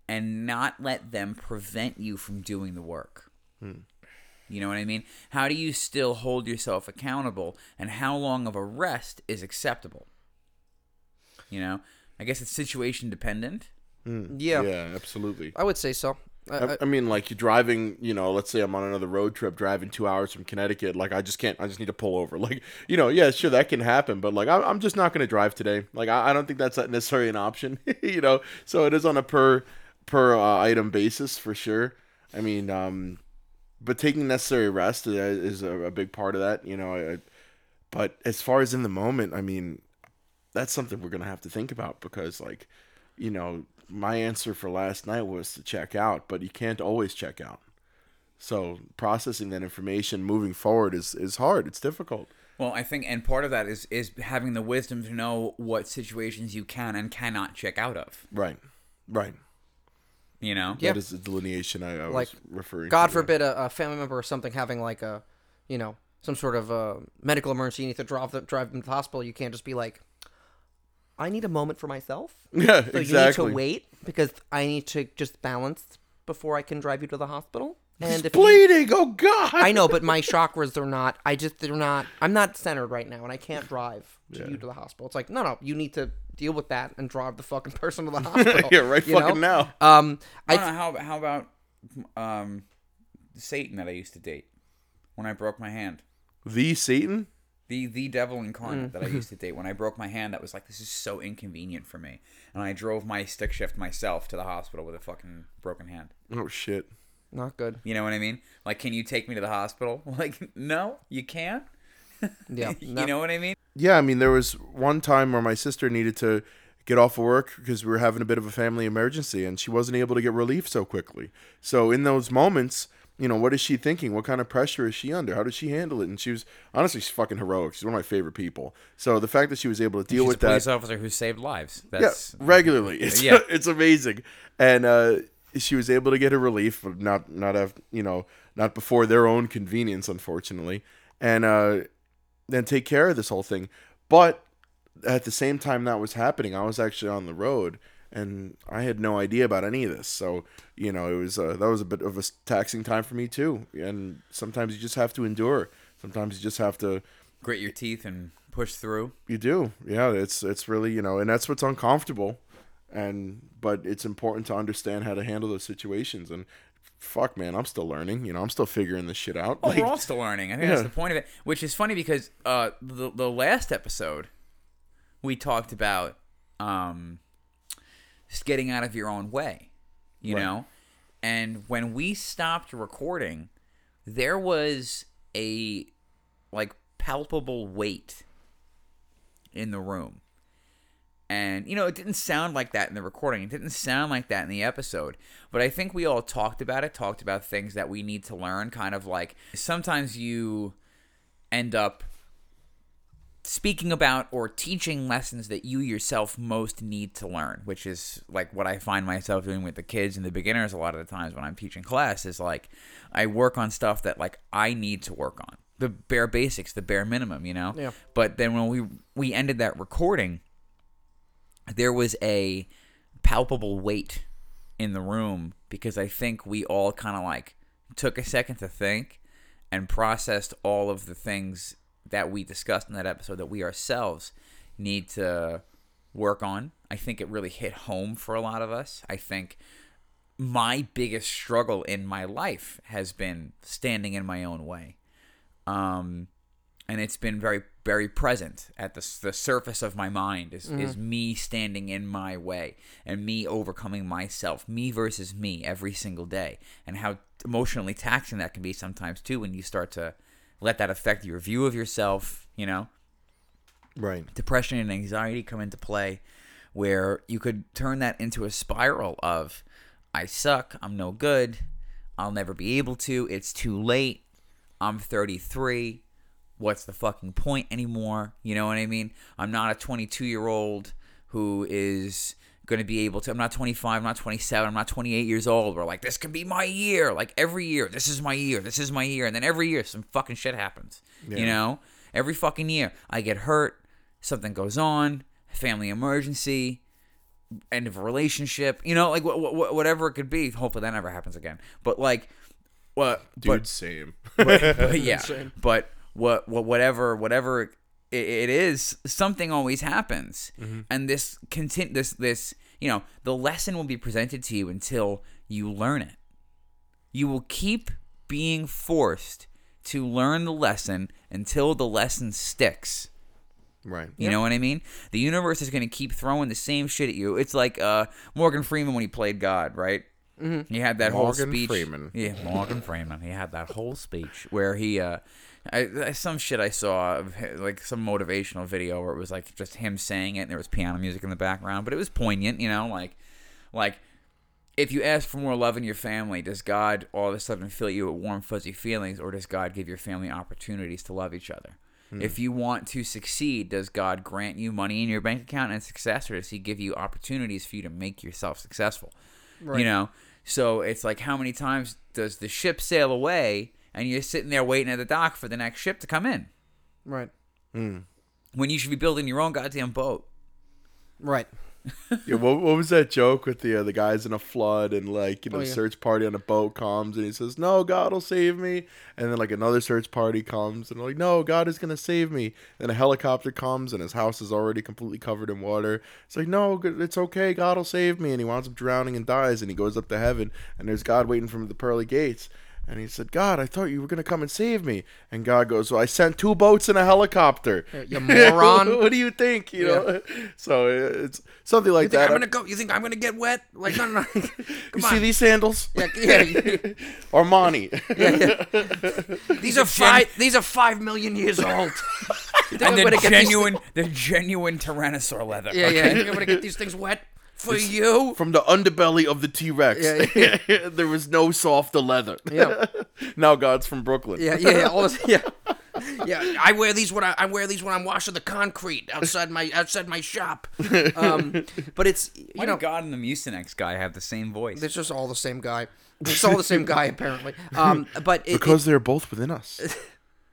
and not let them prevent you from doing the work? Hmm. You know what I mean? How do you still hold yourself accountable, and how long of a rest is acceptable? You know, I guess it's situation dependent. Hmm. Yeah, Yeah, absolutely. I would say so. I, I, I, mean, like you're driving, you know, let's say I'm on another road trip, driving two hours from Connecticut. Like, I just can't, I just need to pull over. [laughs] Like, you know, yeah, sure, that can happen, but like, I, I'm just not going to drive today. Like, I, I don't think that's necessarily an option, [laughs] you know. So it is on a per per uh, item basis for sure. I mean, um, but taking necessary rest is, is a, a big part of that, you know. I, but as far as in the moment, I mean, that's something we're gonna have to think about because, like, you know, my answer for last night was to check out, but you can't always check out. So processing that information moving forward is is hard. It's difficult. Well, I think, and part of that is is having the wisdom to know what situations you can and cannot check out of. Right. Right. You know? Yeah. That is the delineation I, I was referring God to. forbid a, a family member or something having like a, you know, some sort of uh, medical emergency. You need to drive them, drive them to the hospital. You can't just be like, I need a moment for myself. [laughs] Yeah, So exactly. you need to wait because I need to just balance before I can drive you to the hospital. And He's if you- bleeding. Oh God. I know, but my chakras are not. I just they're not. I'm not centered right now, and I can't drive to you to the hospital. It's like no, no, you need to deal with that and drive the fucking person to the [laughs] hospital. yeah, right. you Fucking know? now. Um, I I don't know, how how about um Satan that I used to date when I broke my hand. The Satan. The the devil incarnate mm. that I used to date when I broke my hand that was like this is so inconvenient for me. And I drove my stick shift myself to the hospital with a fucking broken hand. Oh shit. not good. You know what I mean? Like can you take me to the hospital? [laughs] Like no, you can't. [laughs] Yeah, [laughs] you know what I mean? Yeah, I mean, there was one time where my sister needed to get off of work because we were having a bit of a family emergency, and she wasn't able to get relief so quickly. So in those moments, you know, what is she thinking? What kind of pressure is she under? How does she handle it? And she was honestly, she's fucking heroic. She's one of my favorite people. So the fact that she was able to deal She's with a that, police officer who saved lives. That's yeah, regularly. [laughs] It's, Yeah. [laughs] it's amazing. And uh, she was able to get her relief, but not not have you know not before their own convenience, unfortunately, and uh, then take care of this whole thing. But at the same time that was happening, I was actually on the road. And I had no idea about any of this, so you know it was uh, that was a bit of a taxing time for me too. And sometimes you just have to endure. Sometimes you just have to grit your teeth and push through. you do. Yeah, it's it's really, you know, and that's what's uncomfortable. And but it's important to understand how to handle those situations and fuck man, I'm still learning, you know, I'm still figuring this shit out. Oh, Like, we're all still learning. I think that's the point of it. Which is funny because uh, the the last episode we talked about um, just getting out of your own way, you Right. know. And when we stopped recording, there was a like palpable weight in the room. And you know, it didn't sound like that in the recording. It didn't sound like that in the episode. But I think we all talked about it, talked about things that we need to learn, kind of like sometimes you end up speaking about or teaching lessons that you yourself most need to learn, which is like what I find myself doing with the kids and the beginners a lot of the times when I'm teaching class is like I work on stuff that like I need to work on. The bare basics, the bare minimum, you know? Yeah. But then when we we ended that recording, there was a palpable weight in the room because I think we all kind of like took a second to think and processed all of the things that we discussed in that episode that we ourselves need to work on. I think it really hit home for a lot of us. I think my biggest struggle in my life has been standing in my own way. Um, and it's been very very present at the, the surface of my mind is, is me standing in my way and me overcoming myself me versus me every single day and how emotionally taxing that can be sometimes too when you start to let that affect your view of yourself you know right. depression and anxiety come into play where you could turn that into a spiral of I suck, I'm no good, I'll never be able to, it's too late, I'm 33, what's the fucking point anymore? You know what I mean? I'm not a 22 year old who is going to be able to. I'm not 25, I'm not 27, I'm not 28 years old. We're like, this could be my year. Like every year, this is my year, this is my year. And then every year, some fucking shit happens. You know? Every fucking year, I get hurt, something goes on, family emergency, end of a relationship, you know, like wh- wh- whatever it could be. Hopefully that never happens again. But like, what, Dude, but same. but, but [laughs] yeah, Same. but what, what whatever whatever it, it is, something always happens, and this content this this you know the lesson will be presented to you until you learn it. You will keep being forced to learn the lesson until the lesson sticks. right. You know what I mean? The universe is going to keep throwing the same shit at you. It's like uh, Morgan Freeman when he played God, right? Mm-hmm. He had that whole Morgan speech. Freeman. Yeah, Morgan Freeman. He had that whole speech where he, uh, I, I- some shit I saw, like some motivational video where it was like just him saying it, and there was piano music in the background, but it was poignant, you know, like, like if you ask for more love in your family, does God all of a sudden fill you with warm, fuzzy feelings, or does God give your family opportunities to love each other? Hmm. If you want to succeed, does God grant you money in your bank account and success, or does He give you opportunities for you to make yourself successful? You know, So it's like, how many times does the ship sail away, and you're sitting there waiting at the dock for the next ship to come in Right. when you should be building your own goddamn boat? Right. [laughs] Yeah, what, what was that joke with the uh, the guys in a flood and like you know Oh, yeah. search party on a boat comes and he says no God will save me and then like another search party comes and like no God is gonna save me and a helicopter comes and his house is already completely covered in water it's like no it's okay God will save me and he winds up drowning and dies and he goes up to heaven and there's God waiting for him at the pearly gates and he said God I thought you were gonna come and save me and God goes well I sent two boats and a helicopter You moron. [laughs] what do you think you know [laughs] so it's something like You think that I'm gonna go? You think I'm gonna get wet? Like no, no, no. [laughs] you Come see these sandals? Yeah, yeah, yeah. Armani. These are five. These are five million years old. You think I'm And they're gonna these- genuine, they're genuine Tyrannosaur leather. Yeah, okay? yeah. You think I'm gonna get these things wet for you? From the underbelly of the T Rex. Yeah, [laughs] there was no softer leather. Yeah. [laughs] now God's from Brooklyn. Yeah, yeah, yeah. All [laughs] this, yeah. Yeah, I wear these when I, I wear these when I'm washing the concrete outside my outside my shop. Um, but it's you Why know God and the Mucinex guy have the same voice? it's just all the same guy. It's all the same guy apparently. Um, but it, Because they're both within us.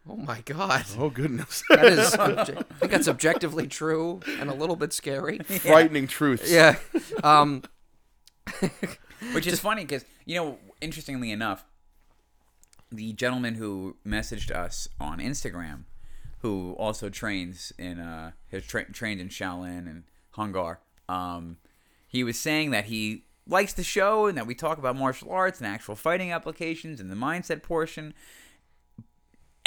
It- oh my god, [laughs] Oh, goodness. that is [laughs] obje- I think that's objectively true and a little bit scary. [laughs] Frightening truths. Yeah. Um, Which is funny because you know, interestingly enough, the gentleman who messaged us on Instagram, who also trains in uh, has tra- trained in Shaolin and Hung Gar, um, he was saying that he likes the show and that we talk about martial arts and actual fighting applications and the mindset portion,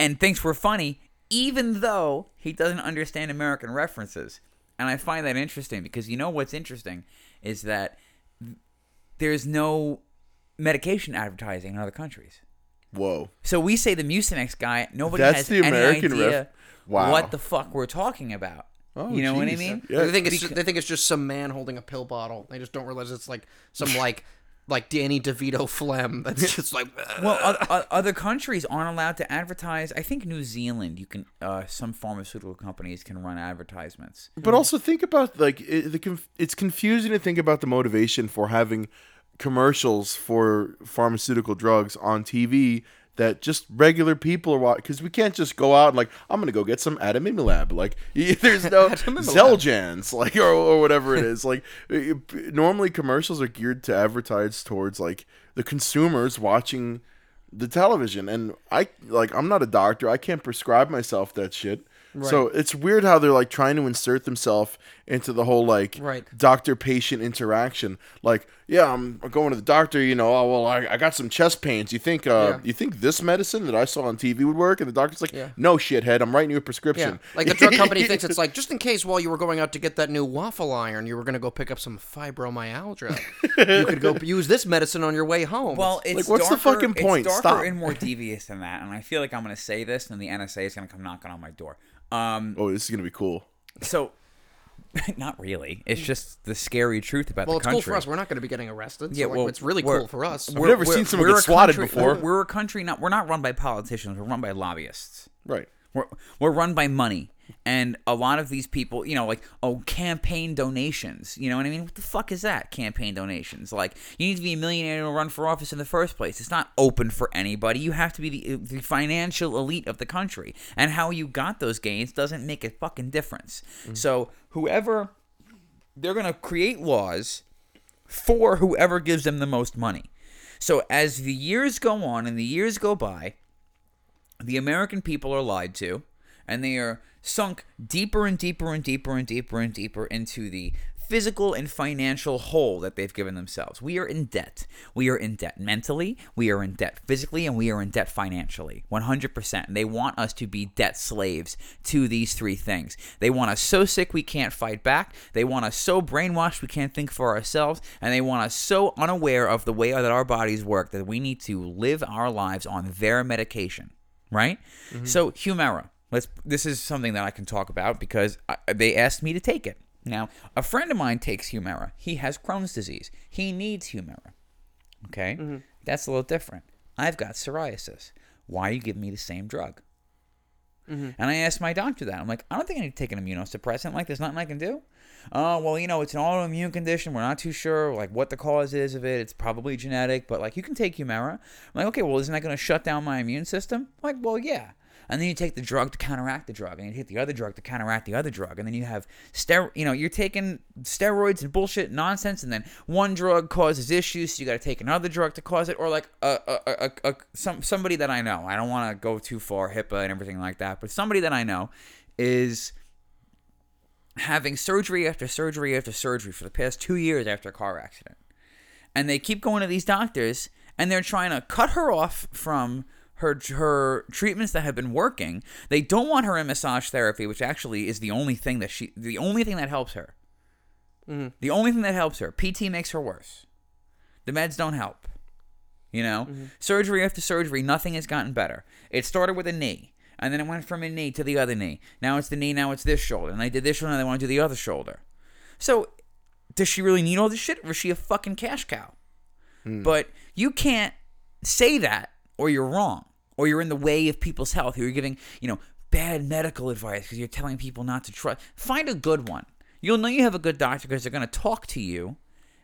and thinks we're funny, even though he doesn't understand American references. And I find that interesting because you know what's interesting is that there's no medication advertising in other countries. Whoa. So we say the Mucinex guy, nobody That's has the any idea ref- Wow. what the fuck we're talking about. Oh, you know what I mean? Yeah. they think it's ju- they think it's just some man holding a pill bottle. They just don't realize it's like some like like Danny DeVito phlegm [laughs] that's just like Well, o- o- other countries aren't allowed to advertise. I think New Zealand, you can. Uh, some pharmaceutical companies can run advertisements. But also think about like it, the conf- it's confusing to think about the motivation for having commercials for pharmaceutical drugs on TV that just regular people are watching because we can't just go out and like I'm gonna go get some adalimumab like [laughs] there's no Xeljanz like or, or whatever it is. Like normally commercials are geared to advertise towards like the consumers watching the television. And I like I'm not a doctor. I can't prescribe myself that shit. So it's weird how they're like trying to insert themselves into the whole like Right. doctor patient interaction like yeah I'm going to the doctor you know oh well I, I got some chest pains you think uh Yeah. you think this medicine that I saw on TV would work and the doctor's like Yeah. no shithead I'm writing you a yeah. prescription Like the drug company [laughs] thinks it's like just in case while you were going out to get that new waffle iron, you were going to go pick up some fibromyalgia. you could go [laughs] use this medicine on your way home. Well, it's like, what's the darker- fucking point? It's darker Stop. and more [laughs] devious than that, and I feel like I'm going to say this, and the NSA is going to come knocking on my door. Um, oh this is gonna be cool so, [laughs] not really. It's mm. just the scary truth about well, the it's country. cool for us. We're not going to be getting arrested. Yeah, so like, well, it's really cool for us. I've never seen someone get a swatted country- before. We're, we're a country not. We're not run by politicians. We're run by lobbyists. right We're, we're run by money. And a lot of these people, you know, like, oh, campaign donations. You know what I mean? What the fuck is that? Campaign donations. Like, you need to be a millionaire to run for office in the first place. It's not open for anybody. You have to be the, the financial elite of the country. And how you got those gains doesn't make a fucking difference. Mm. So, whoever, they're going to create laws for whoever gives them the most money. So, as the years go on and the years go by, the American people are lied to, and they are sunk deeper and deeper and deeper and deeper and deeper into the physical and financial hole that they've given themselves. We are in debt. We are in debt mentally, we are in debt physically, and we are in debt financially. 100%. And they want us to be debt slaves to these three things. They want us so sick we can't fight back. They want us so brainwashed we can't think for ourselves. And they want us so unaware of the way that our bodies work that we need to live our lives on their medication right? Mm-hmm. So Humira, let's. This is something that I can talk about because I, they asked me to take it. Now, a friend of mine takes Humira. He has Crohn's disease. He needs Humira. Okay, mm-hmm. that's a little different. I've got psoriasis. Why are you giving me the same drug? Mm-hmm. And I asked my doctor that. I'm like, I don't think I need to take an immunosuppressant. Like, there's nothing I can do. Oh, well, you know, it's an autoimmune condition. We're not too sure, like, what the cause is of it. It's probably genetic, but, like, you can take Humira. I'm like, okay, well, isn't that going to shut down my immune system? I'm like, well, yeah. And then you take the drug to counteract the drug, and you take the other drug to counteract the other drug, and then you have ster, you know, you're taking steroids and bullshit nonsense, and then one drug causes issues, so you got to take another drug to cause it, or like a, a, a, a some somebody that I know. I don't want to go too far, HIPAA and everything like that, but somebody that I know is having surgery after surgery after surgery for the past two years after a car accident. And they keep going to these doctors and they're trying to cut her off from her her treatments that have been working. They don't want her in massage therapy, which actually is the only thing that she the only thing that helps her. Mm-hmm. The only thing that helps her. PT makes her worse. The meds don't help. You know, mm-hmm. surgery after surgery, nothing has gotten better. It started with a knee, and then it went from a knee to the other knee. Now it's the knee, now it's this shoulder, and I did this shoulder, and they want to do the other shoulder. So, does she really need all this shit, or is she a fucking cash cow? Hmm. But you can't say that, or you're wrong, or you're in the way of people's health. Or you're giving, you know, bad medical advice because you're telling people not to trust. Find a good one. You'll know you have a good doctor because they're going to talk to you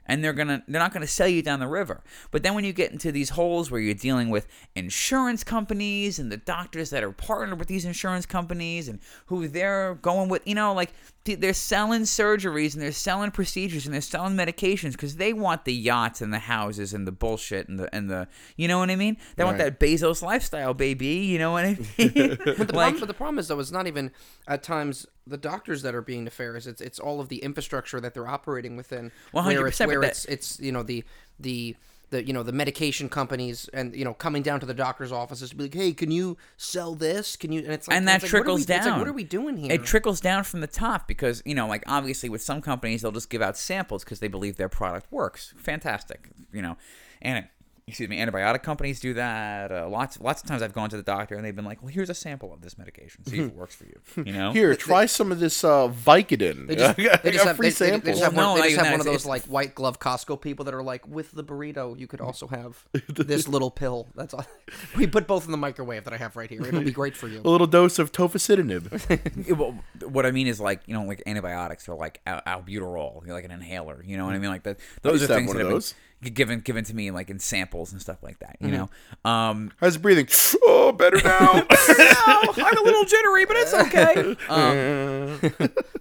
and they're gonna they're not gonna sell you down the river. But then when you get into these holes where you're dealing with insurance companies and the doctors that are partnered with these insurance companies and who they're going with, you know, like they're selling surgeries and they're selling procedures and they're selling medications because they want the yachts and the houses and the bullshit and the and the you know what I mean? They want that Bezos lifestyle, baby. You know what I mean? [laughs] But the, like, problem, but the problem is though, it's not even at times the doctors that are being nefarious. It's it's all of the infrastructure that they're operating within. Well, where it's 100%, but where it's it's you know the the the you know the medication companies and you know coming down to the doctor's offices to be like, hey, can you sell this? Can you? And it's like and it's that like, what trickles we- down. It's like, what are we doing here? It trickles down from the top because you know, like obviously with some companies they'll just give out samples because they believe their product works. Fantastic, you know, and excuse me, antibiotic companies do that. Uh, lots, lots of times I've gone to the doctor and they've been like, "Well, here's a sample of this medication. See if it works for you." You know, Here, try some of this uh, Vicodin. They just, [laughs] they just have, free they, they- they just have, Well, one, no, they just have one of it's- those like white glove Costco people that are like, with the burrito, you could also have [laughs] this little pill. That's all. [laughs] We put both in the microwave that I have right here. It'll be great for you. a little dose of tofacitinib. Yeah, well, what I mean is like you know, like antibiotics or like al- albuterol, like an inhaler. You know what I mean? Like that. Those used are things that of have those. been given given to me like in samples and stuff like that. You know, um, How's it breathing? Oh, better now. [laughs] oh, I'm a little jittery, but it's okay. [laughs] Um,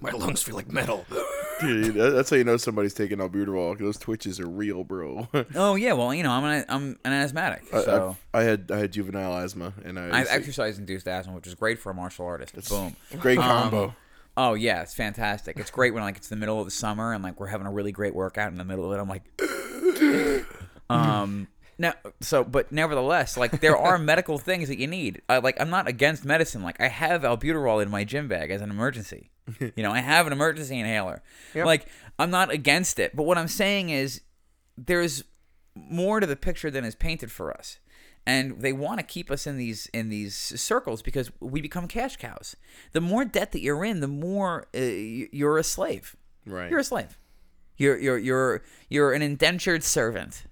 My lungs feel like metal. [laughs] Dude, that's how you know somebody's taking albuterol. Those twitches are real, bro. oh yeah, well you know I'm an I'm an asthmatic, I- so I, I had I had juvenile asthma, and I, I have exercise induced asthma, which is great for a martial artist. Boom. great Um, combo. Oh yeah, it's fantastic. It's great when like it's the middle of the summer and like we're having a really great workout in the middle of it. I'm like, [gasps] um, now so but nevertheless, like there are [laughs] medical things that you need. I, like I'm not against medicine. Like I have albuterol in my gym bag as an emergency. you know, I have an emergency inhaler. Like I'm not against it, but what I'm saying is there's more to the picture than is painted for us and they want to keep us in these in these circles because we become cash cows. The more debt that you're in the more uh, you're a slave. Right. you're a slave. You're you're you're you're an indentured servant.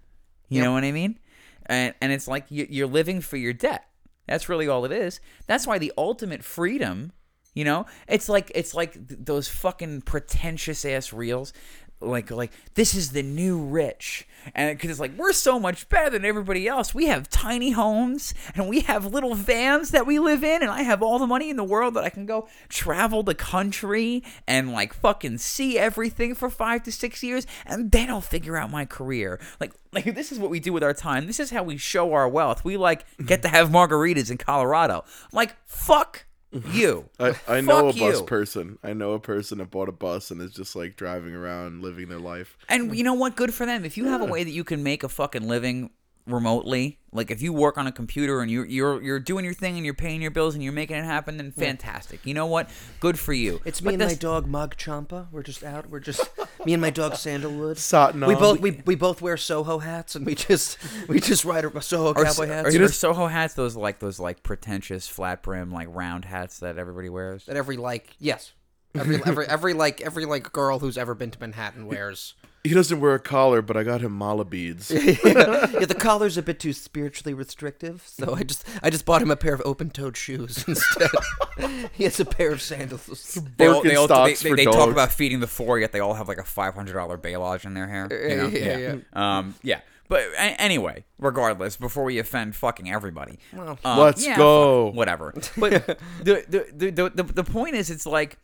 You know what i mean? And and it's like you- you're living for your debt. That's really all it is. That's why the ultimate freedom you know it's like it's like those fucking pretentious ass reels like like this is the new rich. And because it's like we're so much better than everybody else. We have tiny homes and we have little vans that we live in and i have all the money in the world that i can go travel the country and like fucking see everything for five to six years and then i'll figure out my career. Like like this is what we do with our time. This is how we show our wealth. We like get to mm-hmm. have margaritas in colorado. Like fuck you I, I know a bus you. person. I know a person that bought a bus and is just like driving around, living their life. And you know what? Good for them. If you have a way that you can make a fucking living remotely, like if you work on a computer and you're you're you're doing your thing and you're paying your bills and you're making it happen, then fantastic. You know what? Good for you. It's But me and my that's- dog Nag Champa. We're just out. We're just me and my dog [laughs] Sandalwood. Sotno. We both we, we both wear Soho hats and we just we just ride a Soho Or, cowboy or, hats. or Soho hats, those like those like pretentious flat brim like round hats that everybody wears. that every like yes every every every like every like girl who's ever been to Manhattan wears he doesn't wear a collar, but I got him mala beads. [laughs] yeah, the collar's a bit too spiritually restrictive, so I just I just bought him a pair of open-toed shoes [laughs] instead. he has a pair of sandals. They, all, they, all, they, Birkenstocks they, for they talk about feeding the four, yet they all have like a five hundred dollar balayage in their hair. You know? [laughs] Yeah, yeah, Um, yeah. But a- anyway, regardless, before we offend fucking everybody, Well, um, Let's yeah, go. fuck, whatever. But the, the, the, the, the, the point is, it's like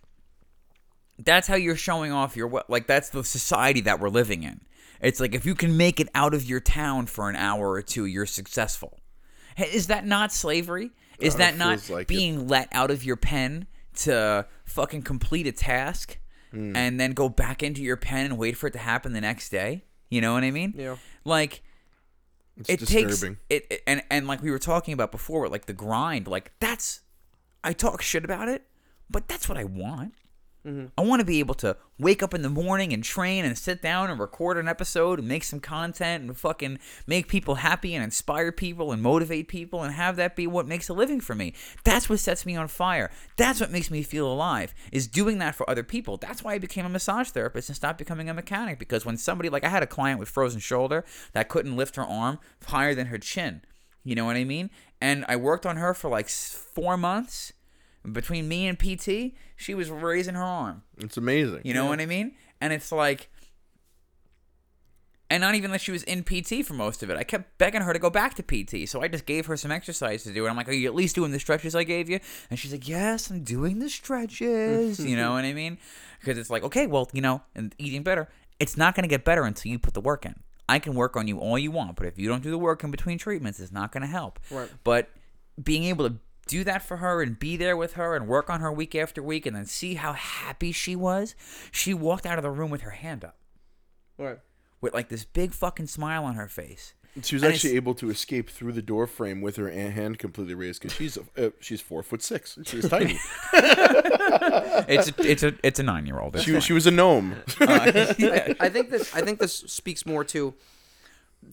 that's how you're showing off your we- like that's the society that we're living in. It's like if you can make it out of your town for an hour or two, you're successful. Is that not slavery? Is Uh, that not like it. being let out of your pen to fucking complete a task Hmm. and then go back into your pen and wait for it to happen the next day? You know what I mean? Yeah. Like It's it disturbing. takes it, it and and like we were talking about before like the grind like that's i talk shit about it but that's what i want Mm-hmm. i want to be able to wake up in the morning and train and sit down and record an episode and make some content and fucking make people happy and inspire people and motivate people and have that be what makes a living for me. That's what sets me on fire. That's what makes me feel alive is doing that for other people. That's why i became a massage therapist and stopped becoming a mechanic because when somebody like i had a client with frozen shoulder that couldn't lift her arm higher than her chin. You know what i mean? And i worked on her for like four months between me and pt she was raising her arm It's amazing. you know what I mean? And it's like, and not even that she was in PT for most of it. I kept begging her to go back to PT, so I just gave her some exercise to do. And I'm like, "Are you at least doing the stretches I gave you?" And she's like, "Yes, I'm doing the stretches." [laughs] you know what I mean? Because it's like, okay, well, you know, and eating better, it's not going to get better until you put the work in. I can work on you all you want, but if you don't do the work in between treatments, it's not going to help. Right. But being able to do that for her and be there with her and work on her week after week and then see how happy she was, she walked out of the room with her hand up, Right. with like this big fucking smile on her face. She was And actually able to escape through the door frame with her hand completely raised because she's uh, she's four foot six. She's tiny. [laughs] It's a, it's a it's a nine year old. she, she was a gnome. [laughs] I think this I think this speaks more to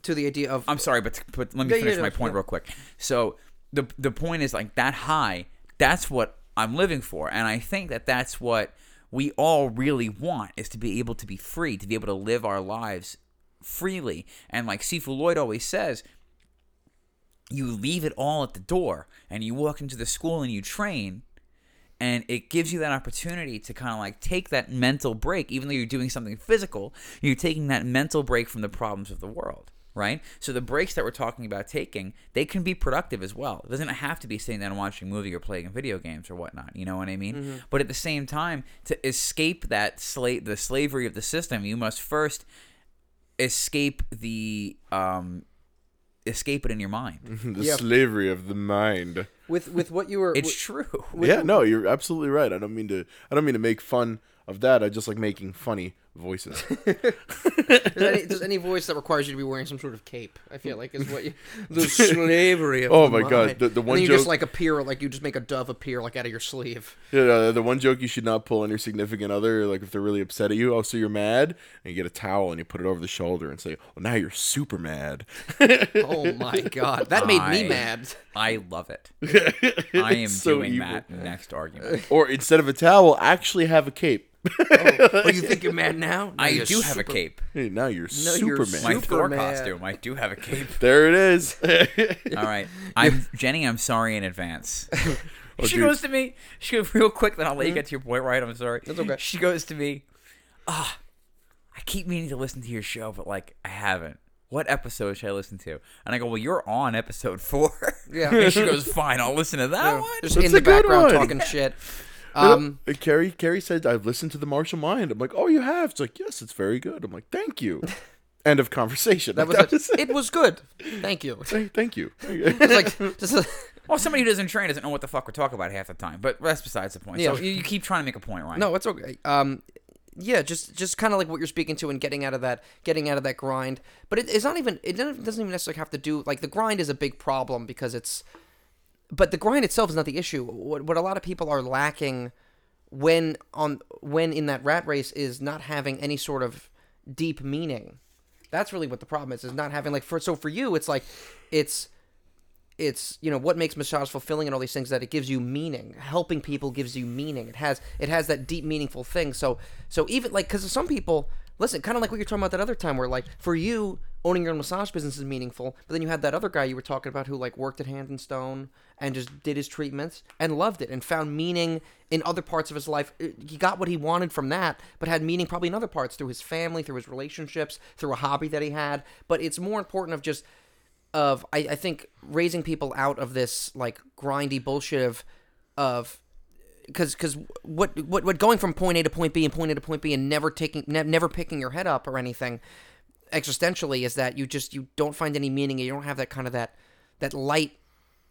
to the idea of I'm sorry, but but let me Yeah, yeah, finish yeah, my point yeah. real quick. So the the point is like that high. That's what I'm living for, and I think that that's what we all really want is to be able to be free, to be able to live our lives freely. And like Sifu Lloyd always says, you leave it all at the door, and you walk into the school and you train. And it gives you that opportunity to kind of like take that mental break, even though you're doing something physical, you're taking that mental break from the problems of the world right? So the breaks that we're talking about taking, they can be productive as well. It doesn't have to be sitting down and watching a movie or playing video games or whatnot. You know what I mean? But at the same time, to escape that slave, the slavery of the system, you must first escape the um, escape it in your mind. [laughs] the Yeah. slavery of the mind. with with what you were It's with- true. yeah, no, you're absolutely right. I don't mean to. I don't mean to make fun of that. I just like making funny voices. [laughs] Does any, does any voice that requires you to be wearing some sort of cape? I feel like is what you [laughs] the slavery of Oh the my God, mind. the- the And one then you just joke- like appear like you just make a dove appear like out of your sleeve. yeah, uh, the one joke you should not pull on your significant other, like if they're really upset at you. Oh, so you're mad, and you get a towel and you put it over the shoulder and say, "Well, now you're super mad." [laughs] Oh my god, that made me mad. I love it. I am so doing evil. that next argument. Or instead of a towel, actually have a cape. Oh, you think you're mad now? Now I you're do have a cape. Hey, now you're No, you're Superman. My Super Thor mad. costume. I do have a cape. [laughs] there it is. [laughs] All right. I'm Jenny. I'm sorry in advance. [laughs] she Oh, dude. goes to me. She goes real quick. Then I'll let you get to your point. Right. I'm sorry. That's okay. She goes to me. Ah, I keep meaning to listen to your show, but like I haven't. What episode should I listen to? And I go, well, you're on episode four. Yeah. and she goes, fine. I'll listen to that Yeah, one. Just That's in the a good background one. talking shit. Um, Uh, Carrie, Carrie said, "I've listened to the Martial Mind." I'm like, "Oh, you have?" It's like, "Yes, it's very good." I'm like, "Thank you." [laughs] End of conversation. that was, it. it was good. Thank you. Thank- Thank you. [laughs] It's like just a, [laughs] Well, somebody who doesn't train doesn't know what the fuck we're talking about half the time. But that's besides the point. So Yeah. you, you keep trying to make a point, right? no, it's okay. Um, yeah, just just kind of like what you're speaking to and getting out of that, getting out of that grind. But it, it's not even. It doesn't doesn't even necessarily have to do like the grind is a big problem because it's. But the grind itself is not the issue. What what a lot of people are lacking when on when in that rat race is not having any sort of deep meaning. That's really what the problem is. Is not having like for so for you it's like it's it's you know what makes massage fulfilling and all these things that it gives you meaning helping people gives you meaning it has it has that deep meaningful thing so so even like because some people listen, kind of like what you're talking about that other time, where like for you owning your own massage business is meaningful, but then you had that other guy you were talking about who like worked at Hand and Stone and just did his treatments and loved it and found meaning in other parts of his life. Uh, He got what he wanted from that, but had meaning probably in other parts through his family, through his relationships, through a hobby that he had. But it's more important of just of I, I think raising people out of this like grindy bullshit of of because because what what what going from point A to point B and point A to point B and never taking ne- never picking your head up or anything existentially is that you just you don't find any meaning and you don't have that kind of that that light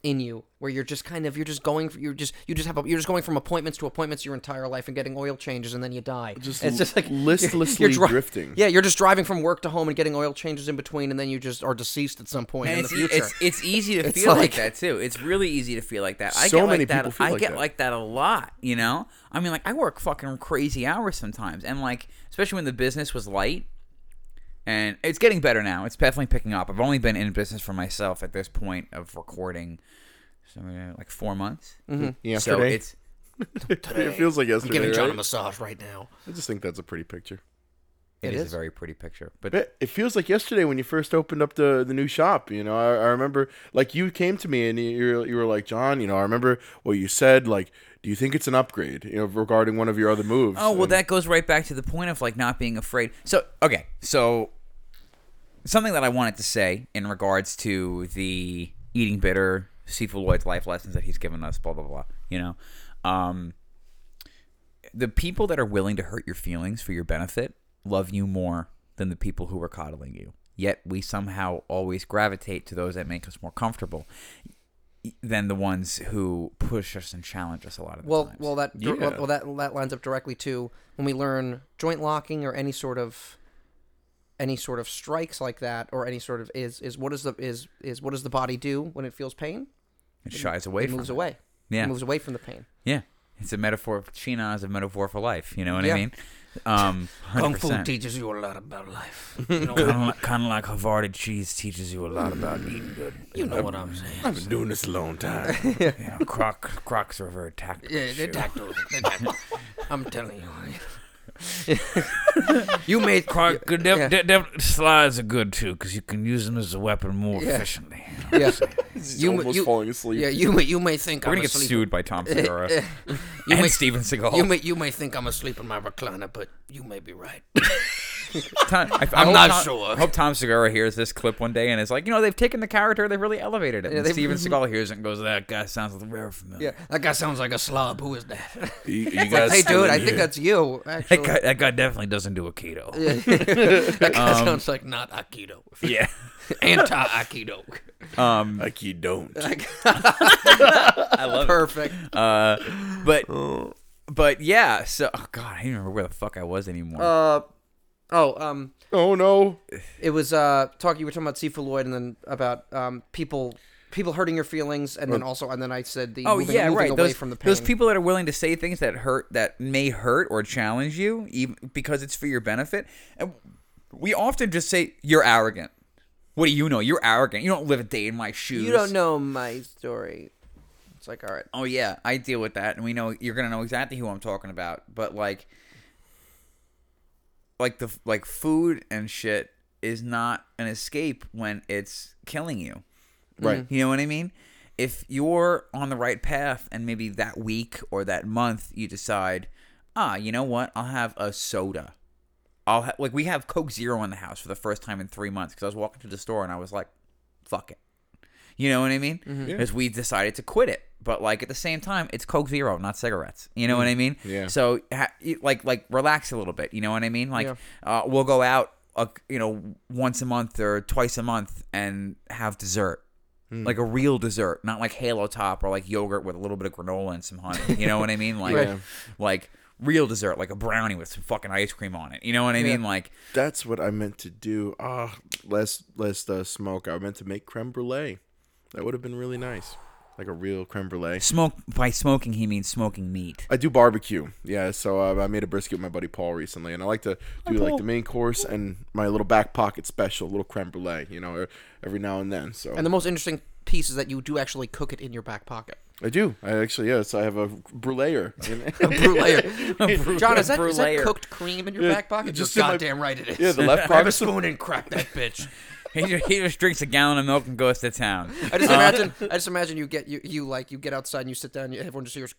in you where you're just kind of you're just going you're just you just have a, you're just going from appointments to appointments your entire life and getting oil changes and then you die Just it's just like [laughs] you're- listlessly dri- drifting. yeah you're just driving from work to home and getting oil changes in between and then you just are deceased at some point And in it's, the future it's it's easy to [laughs] It's feel like, like- that too. It's really easy to feel like that. I So get many like that. people feel I like get that. like that a lot. You know, I mean, like I work fucking crazy hours sometimes, and like especially when the business was light, and it's getting better now. It's definitely picking up. I've only been in business for myself at this point of recording, so uh, like four months. So Yesterday, it's [laughs] it feels like i'm yesterday. giving john a massage right now I just think that's a pretty picture. it It is, is. a very pretty picture, but It it feels like yesterday when you first opened up the the new shop. You know, I, I remember like you came to me and you you were like, John, you know, I remember what you said. Like, do you think it's an upgrade? You know, regarding one of your other moves. Oh well, And- that goes right back to the point of like not being afraid. So okay, so something that I wanted to say in regards to the eating bitter, Sifu Lloyd's life lessons that he's given us, blah blah blah. You know, um, the people that are willing to hurt your feelings for your benefit love you more than the people who are coddling you. Yet we somehow always gravitate to those that make us more comfortable than the ones who push us and challenge us a lot of the well times. well that Yeah. well, well that that lines up directly to when we learn joint locking or any sort of any sort of strikes like that or any sort of is is what is the is is what does the body do when it feels pain it shies away it from moves it. away Yeah. it moves away from the pain Yeah, it's a metaphor. China is a metaphor for life. You know what Yeah. I mean? Um, kung fu teaches you a lot about life [laughs] kind of like, kind of like Havarti cheese teaches you a lot about eating good. you know what i'm saying I've been doing this a long time. [laughs] You know, croc, crocs are very tactical. yeah they're shoe. tactile they're tactile i'm telling you [laughs] you made Croc, yeah, def, yeah. def, def- slides are good too because you can use them as a weapon more Yeah. efficiently. yeah. [laughs] [laughs] He's You- almost you- falling asleep. yeah you may you may think We're I'm gonna get sued by Tom Segura and may, Steven Seagal. you may you may think I'm asleep in my recliner, but you may be right. [laughs] Tom, I, I I'm not Tom- sure. I hope Tom Segura hears this clip one day and is like, you know, they've taken the character, they've really elevated it. Yeah, and Steven Seagal hears it and goes, "That guy sounds very familiar." Yeah, that guy sounds like a slob. Who is that? [laughs] You, you guys hey, dude, I think here? that's you. That Actually, guy, that guy definitely doesn't do a keto. [laughs] that guy Um, sounds like not Aikido, Yeah. anti Aikido. Um, like you don't. I love it. Perfect. Uh, but but yeah. So oh god, I don't remember where the fuck I was anymore. Uh, oh, um, oh no. it was uh, talking. You were talking about Sifu Lloyd, and then about um, people, people hurting your feelings, and then also, and then I said the oh moving, yeah, moving right. away Those, from the pain. those people that are willing to say things that hurt, that may hurt or challenge you, even because it's for your benefit. And we often just say you're arrogant. What do you know? You're arrogant. You don't live a day in my shoes. You don't know my story. It's like, all right, Oh yeah, I deal with that, and we know you're gonna know exactly who I'm talking about. But like, like the like food and shit is not an escape when it's killing you. Right. You know what I mean? If you're on the right path, and maybe that week or that month you decide, ah, you know what? I'll have a soda. I'll ha- like we have Coke Zero in the house for the first time in three months because I was walking to the store and I was like, fuck it. You know what I mean? Yeah. We decided to quit it, but like at the same time, it's Coke Zero, not cigarettes. You know what I mean? Yeah. So ha- like like relax a little bit. You know what I mean? Like Yeah. uh, we'll go out, uh, you know, once a month or twice a month and have dessert. Like a real dessert, not like Halo Top or like yogurt with a little bit of granola and some honey. You know what I [laughs] mean? Like, Right. like real dessert, like a brownie with some fucking ice cream on it. You know what I mean? Like, That's what I meant to do. Ah, less less uh, smoke. I meant to make creme brulee. That would have been really nice, like a real creme brulee. smoke by smoking he means smoking meat. I do barbecue. Yeah, so uh, I made a brisket with my buddy Paul recently, and I like to do like the main course and my little back pocket special, little creme brulee. You know, every now and then. So and the most interesting piece is that you do actually cook it in your back pocket. I do. I actually yes. I have a bruleer. [laughs] Brulee. [laughs] John, is that, is that cooked cream in your Yeah, back pocket? just You're in my- goddamn right it is. yeah, the left [laughs] Grab a pocket. spoon and crack that bitch. He just, he just drinks a gallon of milk and goes to town. I just uh, imagine. I just imagine you get you you like you get outside and you sit down. You, everyone just hears.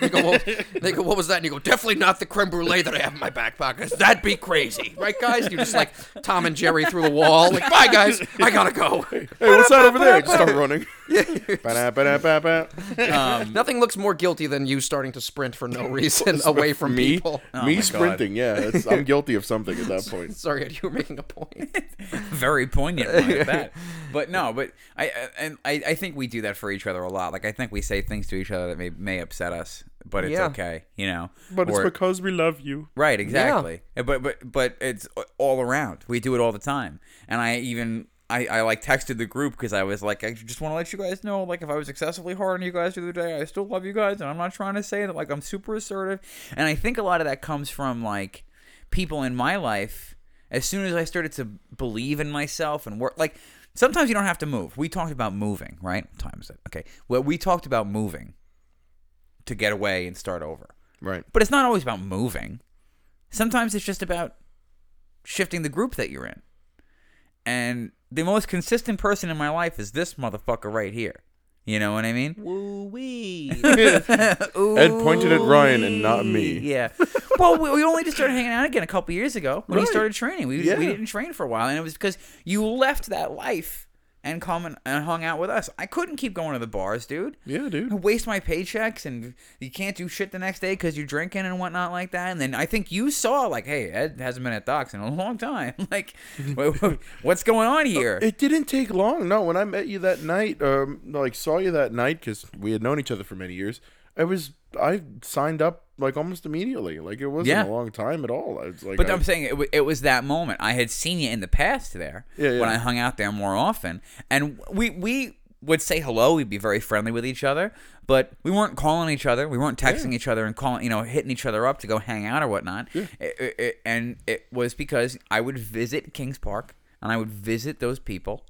They go, well, they go, what was that? And you go, definitely not the creme brulee that I have in my back pocket. That'd be crazy, right, guys? You just like Tom and Jerry through the wall. Like, bye, guys, I gotta go. Hey, what's that over there? Just start running. Ba-da-ba-da-ba-ba. Um, [laughs] Nothing looks more guilty than you starting to sprint for no [laughs] reason [laughs] away from me, people. Oh me sprinting. Yeah, it's, I'm guilty of something at that point. Sorry, Ed, you were making a point. very poignant like that. But no, but I I- and I, I think we do that for each other a lot. Like I think we say things to each other that may may upset us, but it's Yeah. okay, you know. But it's because we love you. right, exactly. But but but it's all around. We do it all the time, and I even. I, I like texted the group because I was like I just want to let you guys know like if I was excessively hard on you guys the other day I still love you guys and I'm not trying to say that like I'm super assertive and I think a lot of that comes from like people in my life as soon as I started to believe in myself and work like sometimes you don't have to move. We talked about moving, right? What time is it? Okay. Well, we talked about moving to get away and start over. Right. But it's not always about moving. Sometimes it's just about shifting the group that you're in. And the most consistent person in my life is this motherfucker right here. You know what I mean? Woo wee. [laughs] Ed pointed at Ryan and not me. Yeah. Well, we, we only just started hanging out again a couple years ago when he started training. We, Yeah. we didn't train for a while, and it was because you left that life and come and, and hung out with us. I couldn't keep going to the bars, dude. Yeah, I dude. waste my paychecks, and you can't do shit the next day because you're drinking and whatnot like that. And then I think you saw like, hey, Ed hasn't been at Docs in a long time. [laughs] like, [laughs] wha- wha- what's going on here? It didn't take long. No, when I met you that night, um, like saw you that night because we had known each other for many years. I was I signed up like almost immediately. Like it wasn't Yeah. a long time at all. I was like, But I- I'm saying it, wa- it was that moment. I had seen you in the past there Yeah, yeah. when I hung out there more often, and we we would say hello. We'd be very friendly with each other, but we weren't calling each other. We weren't texting each other and calling, you know, hitting each other up to go hang out or whatnot. It- it- it- and it was because I would visit Kings Park and I would visit those people,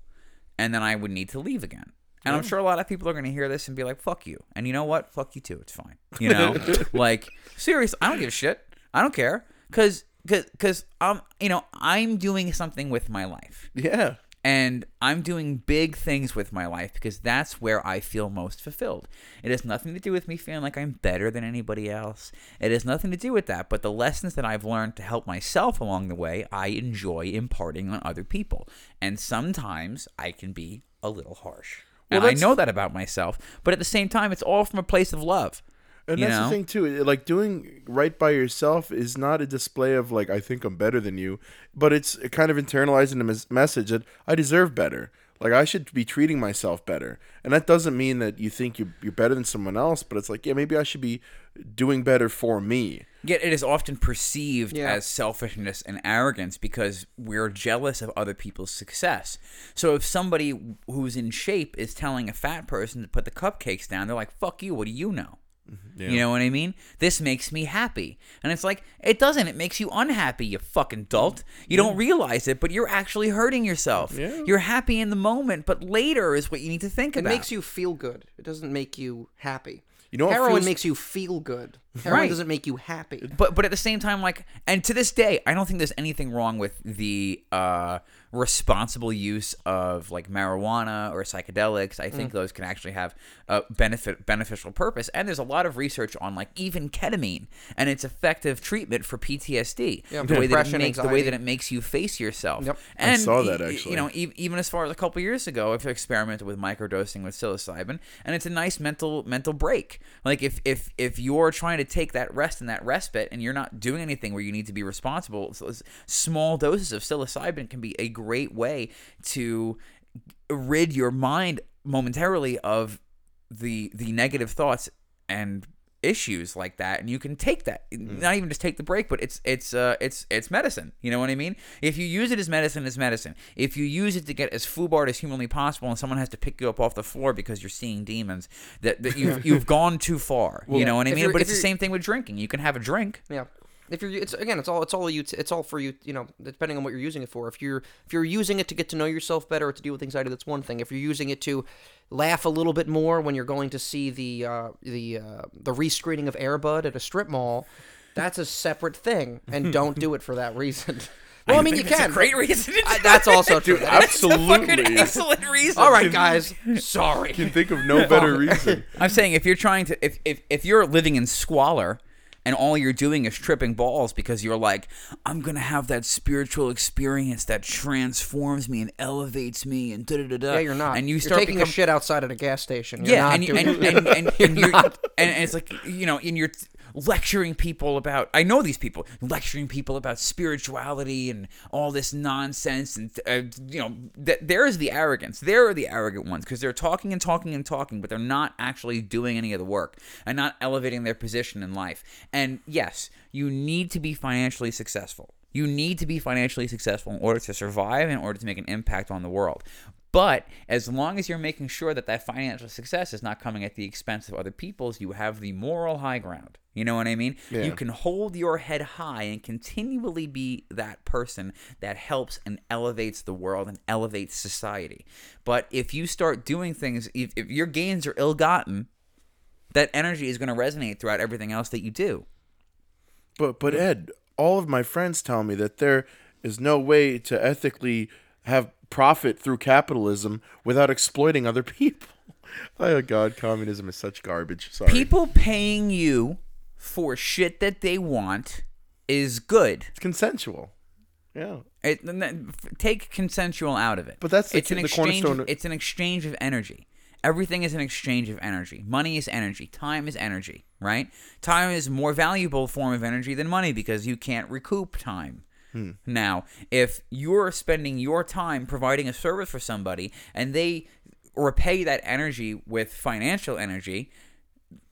and then I would need to leave again. And I'm sure a lot of people are going to hear this and be like, "Fuck you," and you know what? Fuck you too. It's fine. You [laughs] know, like serious. I don't give a shit. I don't care because because I'm you know I'm doing something with my life yeah. and I'm doing big things with my life because that's where I feel most fulfilled. It has nothing to do with me feeling like I'm better than anybody else. It has nothing to do with that. But the lessons that I've learned to help myself along the way, I enjoy imparting on other people. And sometimes I can be a little harsh. Well, and I know that about myself. But at the same time, it's all from a place of love. And that's know? the thing too. Like doing right by yourself is not a display of like I think I'm better than you, but it's kind of internalizing the mes- message that I deserve better. Like I should be treating myself better, and that doesn't mean that you think you you're better than someone else. But it's like yeah, maybe I should be doing better for me. Yet it is often perceived Yeah. as selfishness and arrogance because we're jealous of other people's success. So if somebody who's in shape is telling a fat person to put the cupcakes down, they're like, "Fuck you! What do you know?" Mm-hmm. You know what I mean? This makes me happy. And it's like, it doesn't. It makes you unhappy, you fucking dolt. You don't realize it, but you're actually hurting yourself. Yeah. You're happy in the moment, but later is what you need to think It about. It makes you feel good. It doesn't make you happy. You know what heroin feels- makes you feel good. [laughs] Heroin Right. doesn't make you happy. but but at the same time like and to this day i don't think there's anything wrong with the uh responsible use of like marijuana or psychedelics i think mm. those can actually have a benefit beneficial purpose. And there's a lot of research on like even ketamine and its effective treatment for ptsd Yeah, the way that it depression, makes the way that it makes you face yourself. Yep. I saw that, y- y- actually. you know e- even as far as a couple years ago i've experimented with microdosing with psilocybin and it's a nice mental mental break. Like if if if you're trying to take that rest and that respite and you're not doing anything where you need to be responsible so small doses of psilocybin can be a great way to rid your mind momentarily of the the negative thoughts and issues like that and you can take that not even just take the break but it's it's uh it's it's medicine. You know what i mean? If you use it as medicine it's medicine. If you use it to get as foobarred as humanly possible and someone has to pick you up off the floor because you're seeing demons that, that you've [laughs] you've gone too far. You know what i mean? but it's the same thing with drinking. You can have a drink. Yeah. If you're, it's again, it's all, it's all you, it's all for you. You know, depending on what you're using it for. If you're, if you're using it to get to know yourself better or to deal with anxiety, that's one thing. If you're using it to laugh a little bit more when you're going to see the, uh, the, uh, the rescreening of Air Bud at a strip mall, that's a separate thing, and [laughs] don't do it for that reason. [laughs] Well, I, mean, you can. a great reason. To I- that's also true. That's a fucking Absolutely. [laughs] excellent reason. All right, guys. Sorry. can think of no better reason. I'm saying if you're trying to if, if if you're living in squalor and all you're doing is tripping balls because you're like I'm going to have that spiritual experience that transforms me and elevates me and da da da da Yeah, you're not. and you You're start taking become, a shit outside at a gas station. You're yeah not and, and, and, [laughs] and, and, You're you're not. and it's like you know and you're lecturing people about I know these people lecturing people about spirituality and all this nonsense and uh, you know th- there's the arrogance there are the arrogant ones because they're talking and talking and talking but they're not actually doing any of the work and not elevating their position in life. And yes you need to be financially successful. You need to be financially successful in order to survive in order to make an impact on the world but as long as you're making sure that that financial success is not coming at the expense of other people's, you have the moral high ground. You know what I mean? Yeah. You can hold your head high and continually be that person that helps and elevates the world and elevates society. But if you start doing things, if, if your gains are ill gotten, that energy is going to resonate throughout everything else that you do. But but Ed, all of my friends tell me that there is no way to ethically have profit through capitalism without exploiting other people. [laughs] Oh God, communism is such garbage. Sorry. People paying you for shit that they want is good. it's consensual. Yeah. It, n- n- f- take consensual out of it. But that's the- it's an the exchange. cornerstone Of, it's an exchange of energy. Everything is an exchange of energy. Money is energy. Time is energy. Right? Time is more valuable form of energy than money because you can't recoup time. Now, if you're spending your time providing a service for somebody and they repay that energy with financial energy,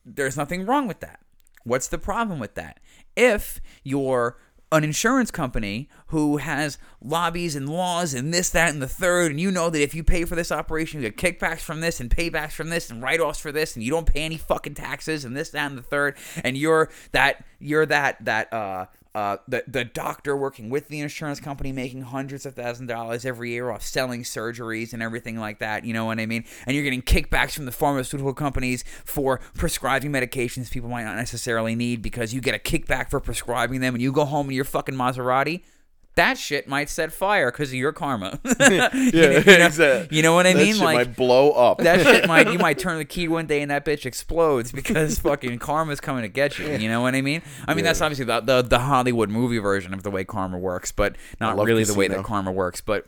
there's nothing wrong with that. What's the problem with that? If you're an insurance company who has lobbies and laws and this, that, and the third, and you know that if you pay for this operation, you get kickbacks from this and paybacks from this and write-offs for this, and you don't pay any fucking taxes and this, that, and the third, and you're that you're that that uh uh, the the doctor working with the insurance company making hundreds of thousands of dollars every year off selling surgeries and everything like that. You know what I mean? And you're getting kickbacks from the pharmaceutical companies for prescribing medications people might not necessarily need because you get a kickback for prescribing them, and you go home in your fucking Maserati. That shit might set fire because of your karma. [laughs] [laughs] Yeah, you, know, exactly. you know what I mean? shit like might blow up. that shit might you [laughs] might turn the key one day and that bitch explodes because fucking karma's coming to get you. You know what I mean? I mean that's obviously the, the the Hollywood movie version of the way karma works, but not really the way that karma works. But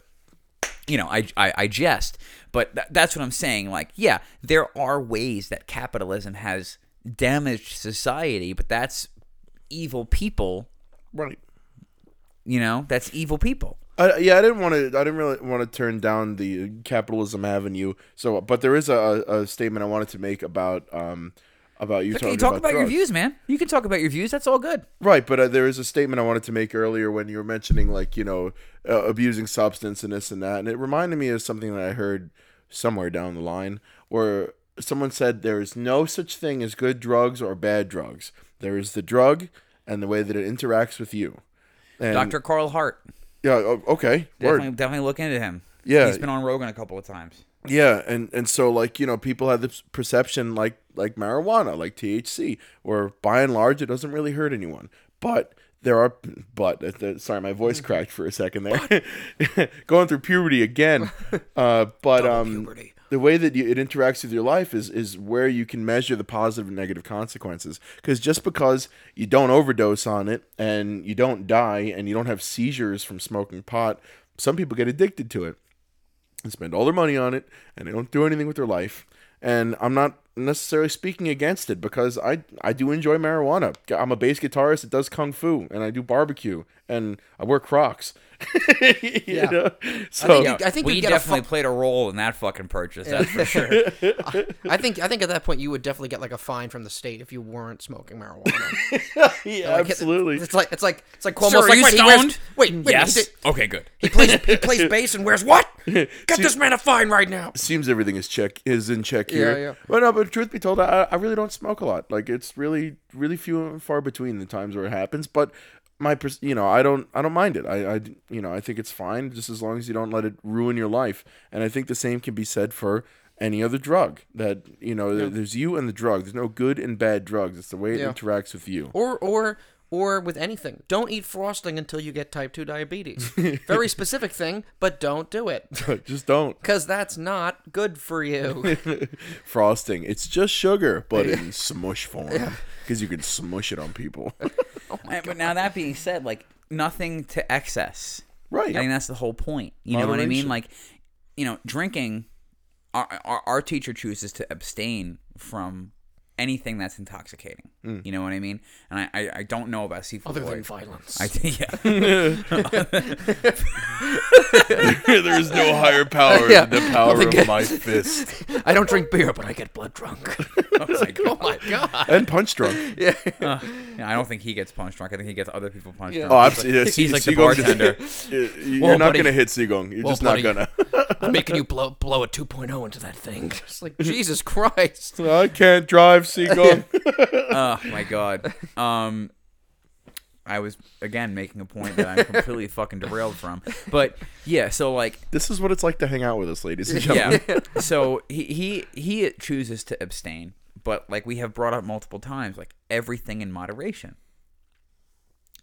you know, I I, I jest, but th- that's what I'm saying. Like, yeah, there are ways that capitalism has damaged society, but that's evil people. right. You know, that's evil people. I, yeah, I didn't want to. I didn't really want to turn down the capitalism avenue. So, but there is a, a statement I wanted to make about um about you Okay, talking talk about, about your views, man. You can talk about your views. That's all good. Right, but uh, there is a statement I wanted to make earlier when you were mentioning like you know uh, abusing substance and this and that, and it reminded me of something that I heard somewhere down the line where someone said there is no such thing as good drugs or bad drugs. There is the drug and the way that it interacts with you. And, Dr. Carl Hart. Yeah. Okay. Definitely, Word. definitely look into him. Yeah. he's been on Rogan a couple of times. Yeah, and and so like you know people have this perception like like marijuana, like THC, or by and large it doesn't really hurt anyone. But there are but uh, sorry, my voice cracked for a second there. [laughs] Going through puberty again. [laughs] Uh, but um, puberty. The way that you, it interacts with your life is is where you can measure the positive and negative consequences. Because just because you don't overdose on it and you don't die and you don't have seizures from smoking pot, some people get addicted to it and spend all their money on it and they don't do anything with their life. And I'm not necessarily speaking against it because I I do enjoy marijuana. I'm a bass guitarist that does kung fu and I do barbecue and I wear Crocs. [laughs] You Yeah. know? I So think, you, I think we get definitely fu- played a role in that fucking purchase. That's for sure. [laughs] I think I think at that point you would definitely get like a fine from the state if you weren't smoking marijuana. [laughs] yeah, Like, absolutely. It's like it's like it's like Cuomo's Sir, are like, you wait, he wears- stoned? wait, wait, yes. he, did- Okay, good. he plays he plays bass and wears what? Get this man a fine right now. Seems everything is check is in check here. Yeah, yeah. But no, but truth be told, I, I really don't smoke a lot. Like it's really really few and far between the times where it happens. But my you know I don't I don't mind it. I I you know I think it's fine just as long as you don't let it ruin your life. And I think the same can be said for any other drug that you know there- there's you and the drug. There's no good and bad drugs. It's the way it Yeah. interacts with you. Or or or with anything. Don't eat frosting until you get type 2 diabetes. [laughs] Very specific thing, but don't do it. [laughs] just don't Cuz that's not good for you. [laughs] frosting. It's just sugar, but in smush form because you can smush it on people. Uh, but now that being said, like nothing to excess. right. I think that's the whole point. You know what I mean? Moderation. Like, you know, drinking. Our, our our teacher chooses to abstain from anything that's intoxicating. Mm. You know what I mean? And I I, I don't know about Sifu. Other than violence. I think yeah. [laughs] [laughs] There's no higher power Yeah. than the power Nothing of gets- my fist [laughs] I don't drink beer, but I get blood drunk. Oh my like, oh my god. and punch drunk. Yeah, I don't think he gets punch drunk. I think he gets other people punch Yeah. drunk. Oh, He's absolutely. like, Yeah, he's like the bartender. You're Whoa, not gonna hit Sigung. You're Whoa, just buddy. not gonna. I'm making you blow blow a 2.0 into that thing. Just like Jesus Christ. I can't drive [laughs] Oh my god. Um, I was again making a point that I'm completely [laughs] fucking derailed from. But yeah, so like this is what it's like to hang out with us, ladies and gentlemen. yeah. [laughs] So he he he chooses to abstain, but like we have brought up multiple times, like everything in moderation.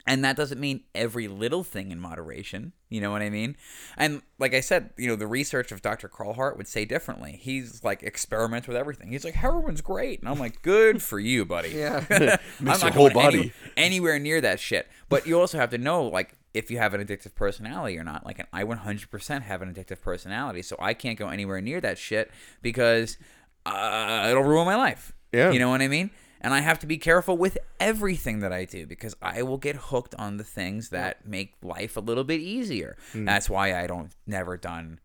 And that doesn't mean every little thing in moderation. You know what I mean? And like I said, you know, the research of Dr. Carl Hart would say differently. He's like experiments with everything. He's like heroin's great, and I'm like, good for you, buddy. Yeah. [laughs] [laughs] I'm not your whole going any- body. anywhere near that shit. But you also have to know, like, if you have an addictive personality or not. Like, I 100% have an addictive personality, so I can't go anywhere near that shit because uh, it'll ruin my life. Yeah. You know what I mean? And I have to be careful with everything that I do because I will get hooked on the things that make life a little bit easier. Hmm. That's why I don't never done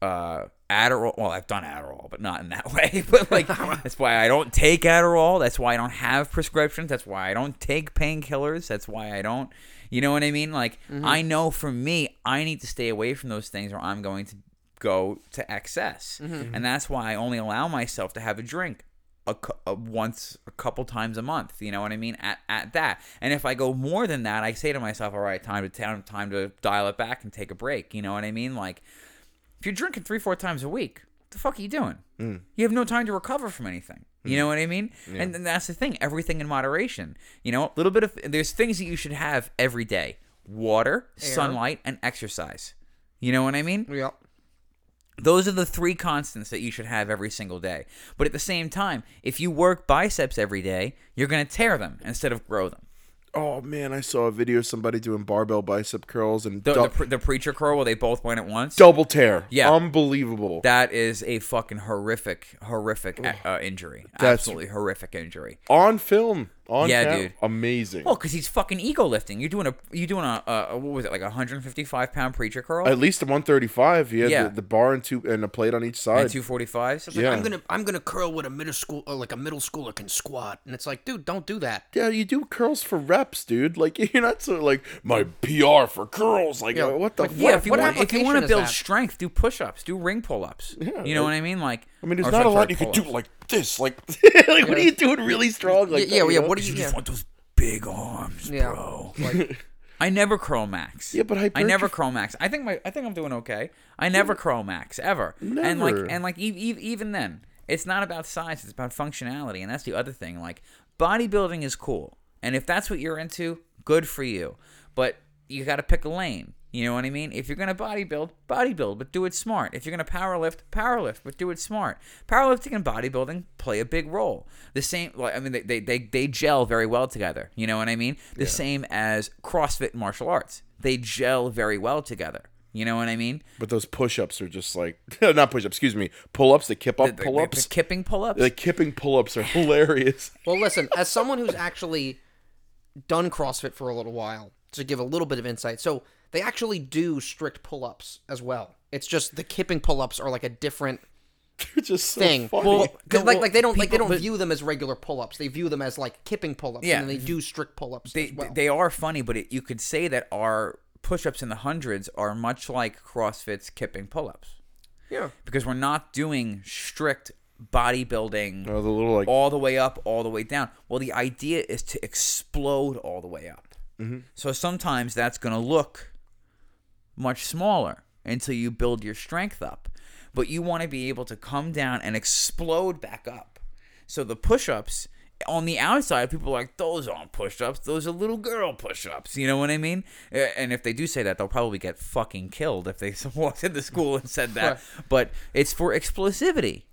uh Adderall. Well, I've done Adderall, but not in that [laughs] way. But like, [laughs] that's why I don't take Adderall. That's why I don't have prescriptions. That's why I don't take painkillers. That's why I don't. You know what I mean? Like, I know for me, I need to stay away from those things, or I'm going to go to excess, and that's why I only allow myself to have a drink. A, a once a couple times a month you know what i mean at, at that and if i go more than that i say to myself all right time to time, time to dial it back and take a break you know what i mean like if you're drinking three, four times a week, what the fuck are you doing? Mm. You have no time to recover from anything. You mm. know what I mean? And, and that's the thing. Everything in moderation. You know, a little bit of there's things that you should have every day: water, sunlight, and exercise. You know what I mean? yeah. Those are the three constants that you should have every single day. But at the same time, if you work biceps every day, you're going to tear them instead of grow them. Oh man, I saw a video of somebody doing barbell bicep curls and The, dou- the, pre- the preacher curl where they both went at once. double tear. Yeah. unbelievable. That is a fucking horrific, horrific uh, injury. That's- Absolutely horrific injury. on film, on Yeah, cam- dude. amazing. Well, because he's fucking ego lifting. You're doing a, you're doing a, a, what was it, like a 155 pound preacher curl At least a 135. He had Yeah. the, the bar and two and a plate on each side. and 245s. Like, Yeah. I'm gonna I'm gonna curl what a middle school uh, like a middle schooler can squat, and it's like, dude, don't do that. Yeah, you do curls for reps, dude. Like [laughs] you're not so like my PR for curls. Like Yeah, uh, what the like, fuck? Yeah, if you what want, if you want to build that? strength, do push-ups, do ring pull-ups. Yeah, you know what I mean? Like, I mean, there's not a lot you could do like this. Like, [laughs] like what are you doing really strong? Like yeah, that, yeah. you know? What do you? You just want those big arms, Yeah. bro. Like, [laughs] I never curl max. Yeah, but I never hypertrophy- curl max. I think my I think I'm doing okay. I never curl max ever. And like and like e- e- even then, it's not about size. It's about functionality, and that's the other thing. Like bodybuilding is cool, and if that's what you're into, good for you. But you got to pick a lane. You know what I mean? If you're gonna bodybuild, bodybuild, but do it smart. If you're gonna powerlift, powerlift, but do it smart. Powerlifting and bodybuilding play a big role. The same, like I mean, they they they, they gel very well together. You know what I mean? The same as CrossFit and martial arts. They gel very well together. You know what I mean? But those push-ups are just like [laughs] not push-ups. Excuse me, pull-ups. The kip up The- the- pull-ups. the kipping pull-ups. The kipping pull-ups are hilarious. [laughs] well, listen, as someone who's actually done CrossFit for a little while, to give a little bit of insight, so they actually do strict pull-ups as well. It's just the kipping pull-ups are like a different [laughs] They're just so thing. funny. Well, 'cause, no, like, well, like they don't like they don't but- view them as regular pull-ups. They view them as like kipping pull-ups. Yeah. and then they do strict pull-ups they well. they are funny, but it, you could say that our push-ups in the hundreds are much like CrossFit's kipping pull-ups yeah. because we're not doing strict bodybuilding oh, the little like all the way up, all the way down. Well, the idea is to explode all the way up. Mm-hmm. So sometimes that's going to look much smaller until you build your strength up. But you want to be able to come down and explode back up. So the push ups on the outside, people are like, those aren't push ups. Those are little girl push ups. You know what I mean? And if they do say that, they'll probably get fucking killed if they [laughs] walked into school and said that. [laughs] But it's for explosivity.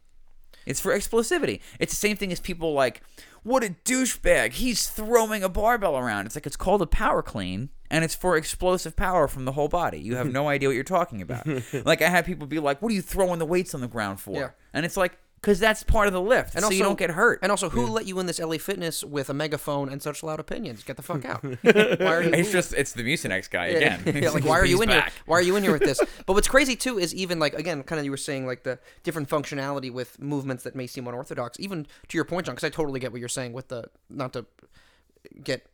It's for explosivity. It's the same thing as people like, what a douchebag. He's throwing a barbell around. It's like it's called a power clean, and it's for explosive power from the whole body. You have [laughs] no idea what you're talking about. [laughs] like I had people be like, "What are you throwing the weights on the ground for?" Yeah. And it's like, because that's part of the lift, And so also, you don't get hurt. And also, who let you in this LA Fitness with a megaphone and such loud opinions? Get the fuck out. [laughs] Why are you? it's just it's the Mucinex guy again. Yeah, like why are you in back. here? Why are you in here with this? But what's crazy too is even like again, kind of you were saying like the different functionality with movements that may seem unorthodox. Even to your point, John, because I totally get what you're saying with the not to get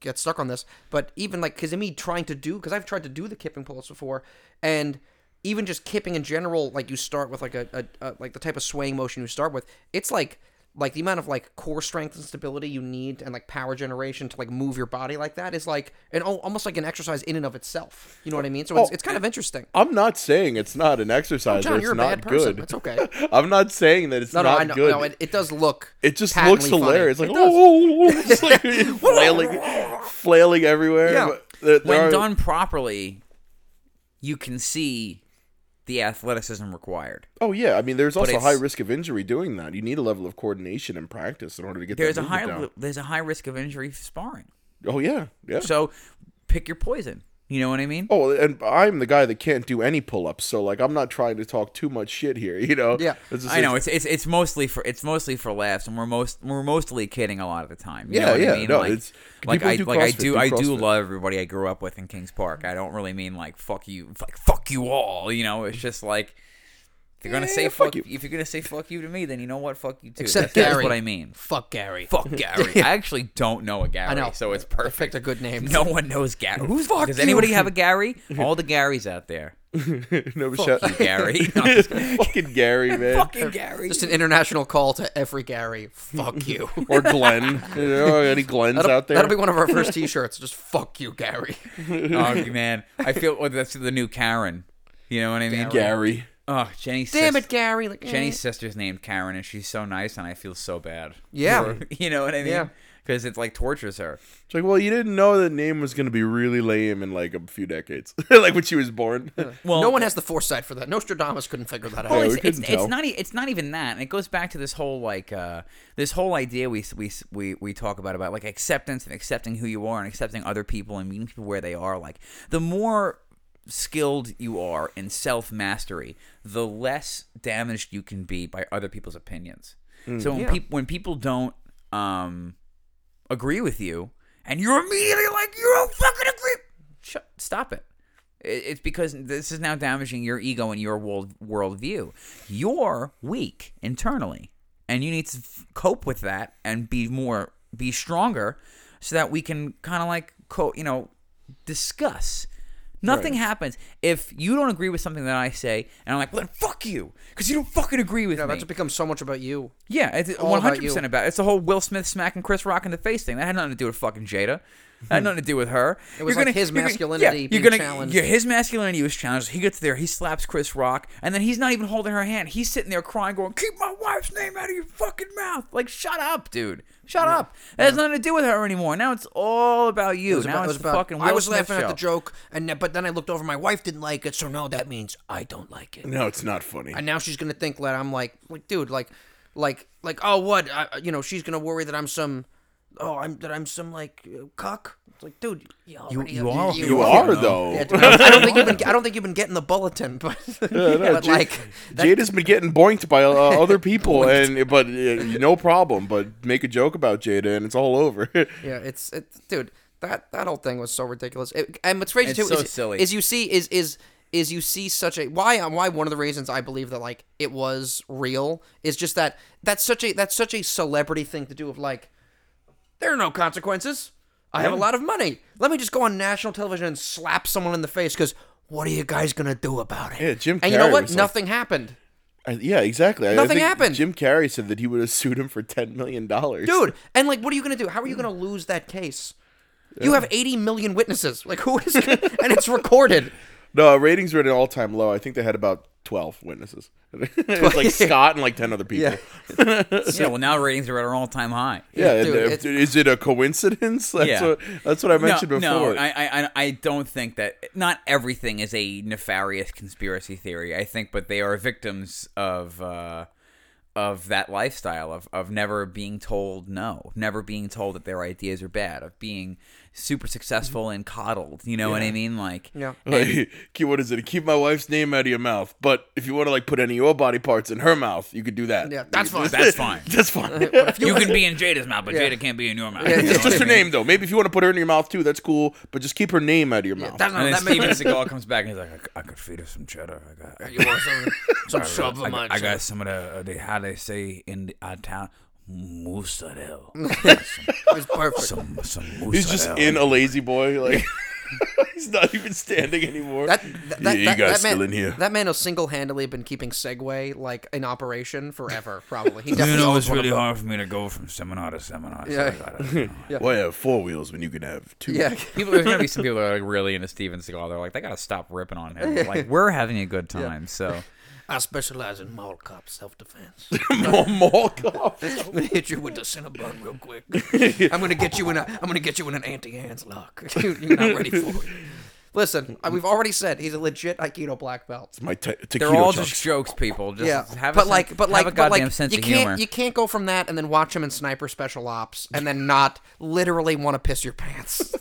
get stuck on this, but even like because me trying to do because I've tried to do the kipping pull-ups before, and even just kipping in general, like you start with like a, a, a like the type of swaying motion you start with, it's like like the amount of like core strength and stability you need and like power generation to like move your body like that is like an almost like an exercise in and of itself. You know what I mean? So it's, Oh, it's kind of eh, interesting. I'm not saying it's not an exercise. John, or it's you're a not bad person. good. It's okay. [laughs] I'm not saying that it's No, no, not I know. good. No, it, it does look. It just patently looks funny. hilarious. Like, It does. oh, [laughs] it's like [laughs] flailing, flailing everywhere. Yeah. There- there when are- done properly, you can see the athleticism required. Oh yeah, I mean, there's also a high risk of injury doing that. You need a level of coordination and practice in order to get. There's a high down. there's a high risk of injury sparring. Oh yeah, yeah. So pick your poison. You know what I mean? Oh, and I'm the guy that can't do any pull-ups, so like I'm not trying to talk too much shit here, [laughs] you know. Yeah. It's just- I know it's it's it's mostly for it's mostly for laughs, and we're most we're mostly kidding a lot of the time. You know Yeah, what yeah, I mean? no, like, it's- like I do like I do do I do love everybody I grew up with in Kings Park. I don't really mean like fuck you, like [laughs] fuck you all. You know, it's just like if you're gonna Yeah, say fuck fuck, you. if you're gonna say fuck you to me, then you know what, fuck you too. Except that's, that's what I mean. Fuck Gary. Fuck Gary. [laughs] I actually don't know a Gary, I know. so it's perfect. a good name. No one knows Gary. Who's Fuck Does you. anybody have a Gary? [laughs] All the Garys out there. [laughs] no Fuck you, Gary. No, fucking Gary, man, Fucking Gary. Just an international call to every Gary. Fuck you. or Glenn. You know, any Glens That'll, out there? that'll be one of our first T-shirts. Just fuck you, Gary. oh man, I feel oh, that's the new Karen. You know what I mean? Gary. Oh, Jenny's Damn sis- it, Gary. Like, eh. Jenny's sister's named Karen, and she's so nice, and I feel so bad. Yeah. for- [laughs] you know what I mean? Yeah. Because it like tortures her. It's like, well, you didn't know that name was gonna be really lame in like a few decades, [laughs] like when she was born. [laughs] Well, no one has the foresight for that. Nostradamus couldn't figure that out. Well, Yeah, it's, we it's, couldn't it's not e- it's not even that, and it goes back to this whole like uh, this whole idea we we we we talk about about like acceptance and accepting who you are and accepting other people and meeting people where they are. Like the more skilled you are in self mastery, the less damaged you can be by other people's opinions. so when Yeah. people when people don't um, agree with you, and you're immediately like you don't fucking agree, shut stop it. It- It's because this is now damaging your ego and your world worldview. You're weak internally, and you need to f- cope with that and be more, be stronger, so that we can kind of like, co- you know, discuss. Nothing happens if you don't agree with something that I say, and I'm like, well, then fuck you, because you don't fucking agree with Yeah, me. that just becomes so much about you. Yeah, it's all one about hundred percent you. about. It's the whole Will Smith smacking Chris Rock in the face thing. That had nothing to do with fucking Jada. That had nothing to do with her. It was You're like his you're gonna- masculinity yeah, being you're gonna, challenged. Yeah, his masculinity was challenged. He gets there, he slaps Chris Rock, and then he's not even holding her hand. He's sitting there crying, going, "Keep my wife's name out of your fucking mouth!" Like, shut up, dude. Shut up. That has nothing to do with her anymore. Now it's all about you. It was now about, it it's was the about- fucking. Will I was Smith laughing show. at the joke, and but then I looked over. My wife didn't like it, so no, that means I don't like it. no, it's not funny. And now she's gonna think that I'm like, like, dude, like, like, like, oh, what? I, you know, she's gonna worry that I'm some, oh, I'm that I'm some like uh, cuck. It's like, dude, you, already- you are- you, you are. are though. Yeah, I don't think you've been. I don't think you've been getting the bulletin, but, [laughs] no, but Jade- like, that- Jada's been getting boinked by uh, other people, [laughs] and but uh, no problem. But make a joke about Jada, and it's all over. [laughs] Yeah, it's it's dude. That that whole thing was so ridiculous. It, and what's crazy It's too so is, silly. is you see is is is you see such a why why one of the reasons I believe that like it was real is just that that's such a that's such a celebrity thing to do of like there are no consequences. I have a lot of money. Let me just go on national television and slap someone in the face because what are you guys gonna do about it? Yeah, Jim And you know Carrey what? was like- Nothing happened, I- yeah, exactly. I- I Nothing think happened. Jim Carrey said that he would have sued him for ten million dollars. dude. And like, what are you gonna do? How are you gonna lose that case? You have 80 million witnesses. Like who is [laughs] and it's recorded. No, ratings were at an all time low. I think they had about twelve witnesses. [laughs] like [laughs] Scott and like ten other people. Yeah. [laughs] yeah, well now ratings are at an all time high. Yeah, Dude, is it a coincidence? That's Yeah. what that's what I mentioned no, before. No, I, I, I don't think that. Not everything is a nefarious conspiracy theory. I think, but they are victims of uh, of that lifestyle of of never being told no, never being told that their ideas are bad, of being super successful and coddled. You know what I mean? Like, Yeah. Like, [laughs] keep what is it? Keep my wife's name out of your mouth. But if you want to like put any of your body parts in her mouth, you could do that. Yeah, that's fine. [laughs] that's fine. That's fine. [laughs] you can be in Jada's mouth, but Yeah. Jada can't be in your mouth. Yeah, You know It's just I her name though. Maybe if you want to put her in your mouth too, that's cool. But just keep her name out of your mouth. That's not And that makes Steven Seagal comes back and he's like, I, c- I could feed her some cheddar. I got, You want some, some sub I, of? I got some of the, uh, the how they say in the, our town, mozzarella. [laughs] It's perfect. some, some mozzarella. He's just in a lazy boy. Like [laughs] he's not even standing anymore. That, that, that, you that- guys that man, still in here? That man has single-handedly been keeping Segway like in operation forever. Probably. He You know, it's really hard for me to go from seminar to seminar. So Yeah. I gotta, you know. [laughs] Why have four wheels when you can have two? Yeah. People, there's gonna be some people that are like really into Steven Seagal. They're like, they gotta stop ripping on him. Like, we're having a good time. So I specialize in mall cop self-defense. [laughs] More mall cop. I'm gonna hit you with the Cinnabon real quick. [laughs] I'm gonna get you in a. I'm gonna get you in an anti-hands lock. You- [laughs] You're not ready for it. Listen, uh, we've already said he's a legit Aikido black belt. My te- taquito they're all chunks. just jokes, people. Just Yeah, have but a like, sen- but like, have a but goddamn like, sense you of can't, humor. you can't go from that and then watch him in Sniper Special Ops and then not literally want to piss your pants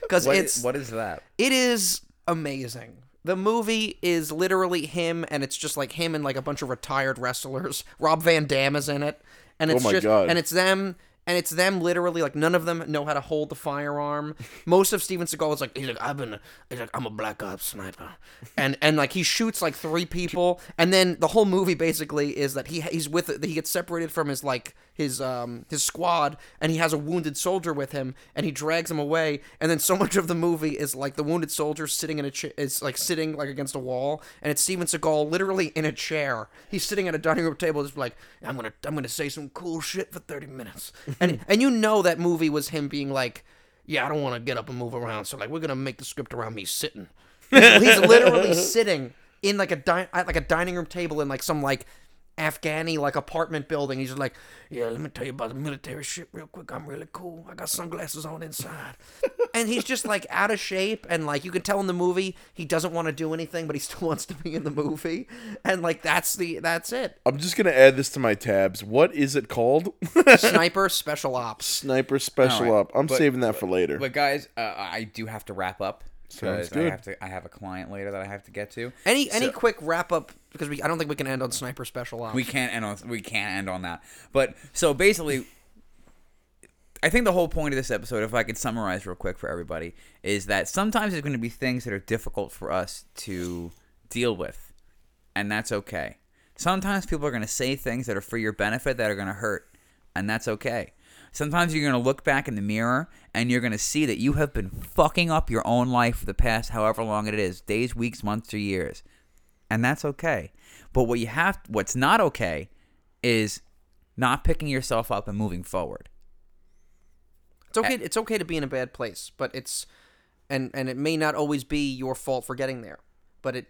because What- it's what is that? it is amazing. The movie is literally him, and it's just like him and like a bunch of retired wrestlers. [laughs] Rob Van Dam is in it, and oh it's Oh just God. and it's them. And it's them literally like none of them know how to hold the firearm. Most of Steven Seagal is like he's like I've been he's like I'm a black ops sniper, and and like he shoots like three people, and then the whole movie basically is that he he's with he gets separated from his like his um his squad, and he has a wounded soldier with him, and he drags him away, and then so much of the movie is like the wounded soldier sitting in a chair is like sitting like against a wall, and it's Steven Seagal literally in a chair. He's sitting at a dining room table, just like I'm gonna I'm gonna say some cool shit for thirty minutes, and and you know that movie was him being like, yeah, I don't want to get up and move around, so like we're gonna make the script around me sitting. He's, literally [laughs] sitting in like a di- at like a dining room table in like some like Afghani like apartment building. He's just like, yeah, let me tell you about the military shit real quick. I'm really cool. I got sunglasses on inside, [laughs] and he's just like out of shape. And like you can tell in the movie, he doesn't want to do anything, but he still [laughs] wants to be in the movie. And like that's the that's it. I'm just gonna add this to my tabs. What is it called? [laughs] Sniper Special Ops. Sniper Special All right, Up. I'm but- saving that for later. But guys, uh, I do have to wrap up Sounds because I have to. I have a client later that I have to get to. Any any quick wrap up because we I don't think we can end on Sniper Special Ops. We can't end on we can't end on that. But so basically, I think the whole point of this episode, if I could summarize real quick for everybody, is that sometimes there's going to be things that are difficult for us to deal with, and that's okay. Sometimes people are going to say things that are for your benefit that are going to hurt, and that's okay. Sometimes you're going to look back in the mirror and you're going to see that you have been fucking up your own life for the past however long it is days, weeks, months, or years and that's okay. But what you have, what's not okay, is not picking yourself up and moving forward. It's okay. It's okay to be in a bad place, but it's and and it may not always be your fault for getting there, but it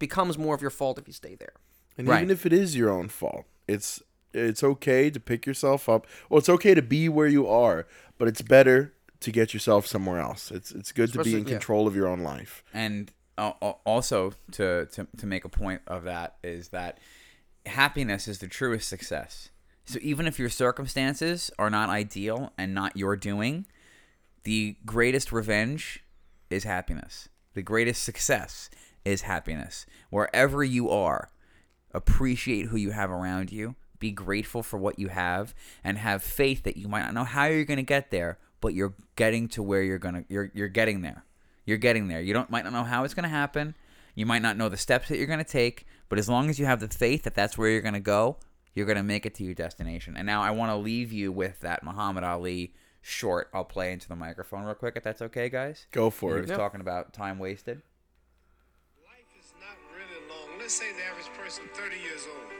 becomes more of your fault if you stay there. And Right. even if it is your own fault, it's it's okay to pick yourself up. Well, it's okay to be where you are, but it's better to get yourself somewhere else. It's it's good to be Especially- in yeah. control of your own life. And uh, uh, also to, to to make a point of that is that happiness is the truest success. So even if your circumstances are not ideal and not your doing, the greatest revenge is happiness. The greatest success is happiness. Wherever you are, appreciate who you have around you. Be grateful for what you have and have faith that you might not know how you're going to get there, but you're getting to where you're going to you're you're getting there. You're getting there. You don't might not know how it's going to happen. You might not know the steps that you're going to take, but as long as you have the faith that that's where you're going to go, you're going to make it to your destination. And now I want to leave you with that Muhammad Ali short. I'll play into the microphone real quick if that's okay, guys. Go for He it. was talking about time wasted. Life is not really long. Let's say the average person 30 years old.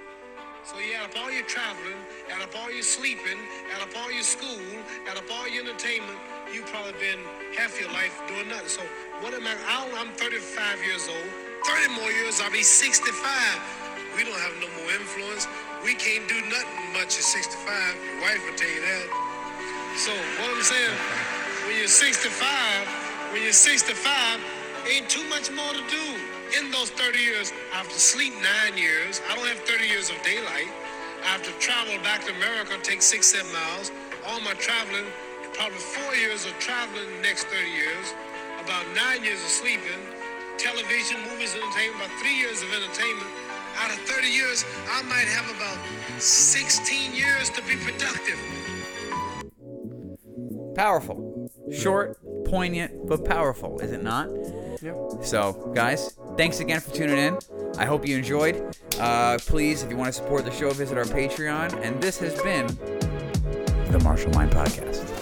So you add up all your traveling, add up all your sleeping, add up all your school, add up all your entertainment, you probably been half your life doing nothing. So what am I? I'm 35 years old. 30 more years, I'll be 65. We don't have no more influence. We can't do nothing much at 65. Your wife will tell you that. So what I'm saying, when you're 65, when you're 65, ain't too much more to do. In those 30 years, I have to sleep nine years. I don't have 30 years of daylight. I have to travel back to America, take six, seven miles. All my traveling, probably four years of traveling the next 30 years, about nine years of sleeping, television, movies, entertainment, about three years of entertainment. Out of 30 years, I might have about 16 years to be productive. Powerful. Short, poignant, but powerful, is it not? So, guys, thanks again for tuning in. I hope you enjoyed. Uh, please, if you want to support the show, visit our Patreon. And this has been the Martial Mind Podcast.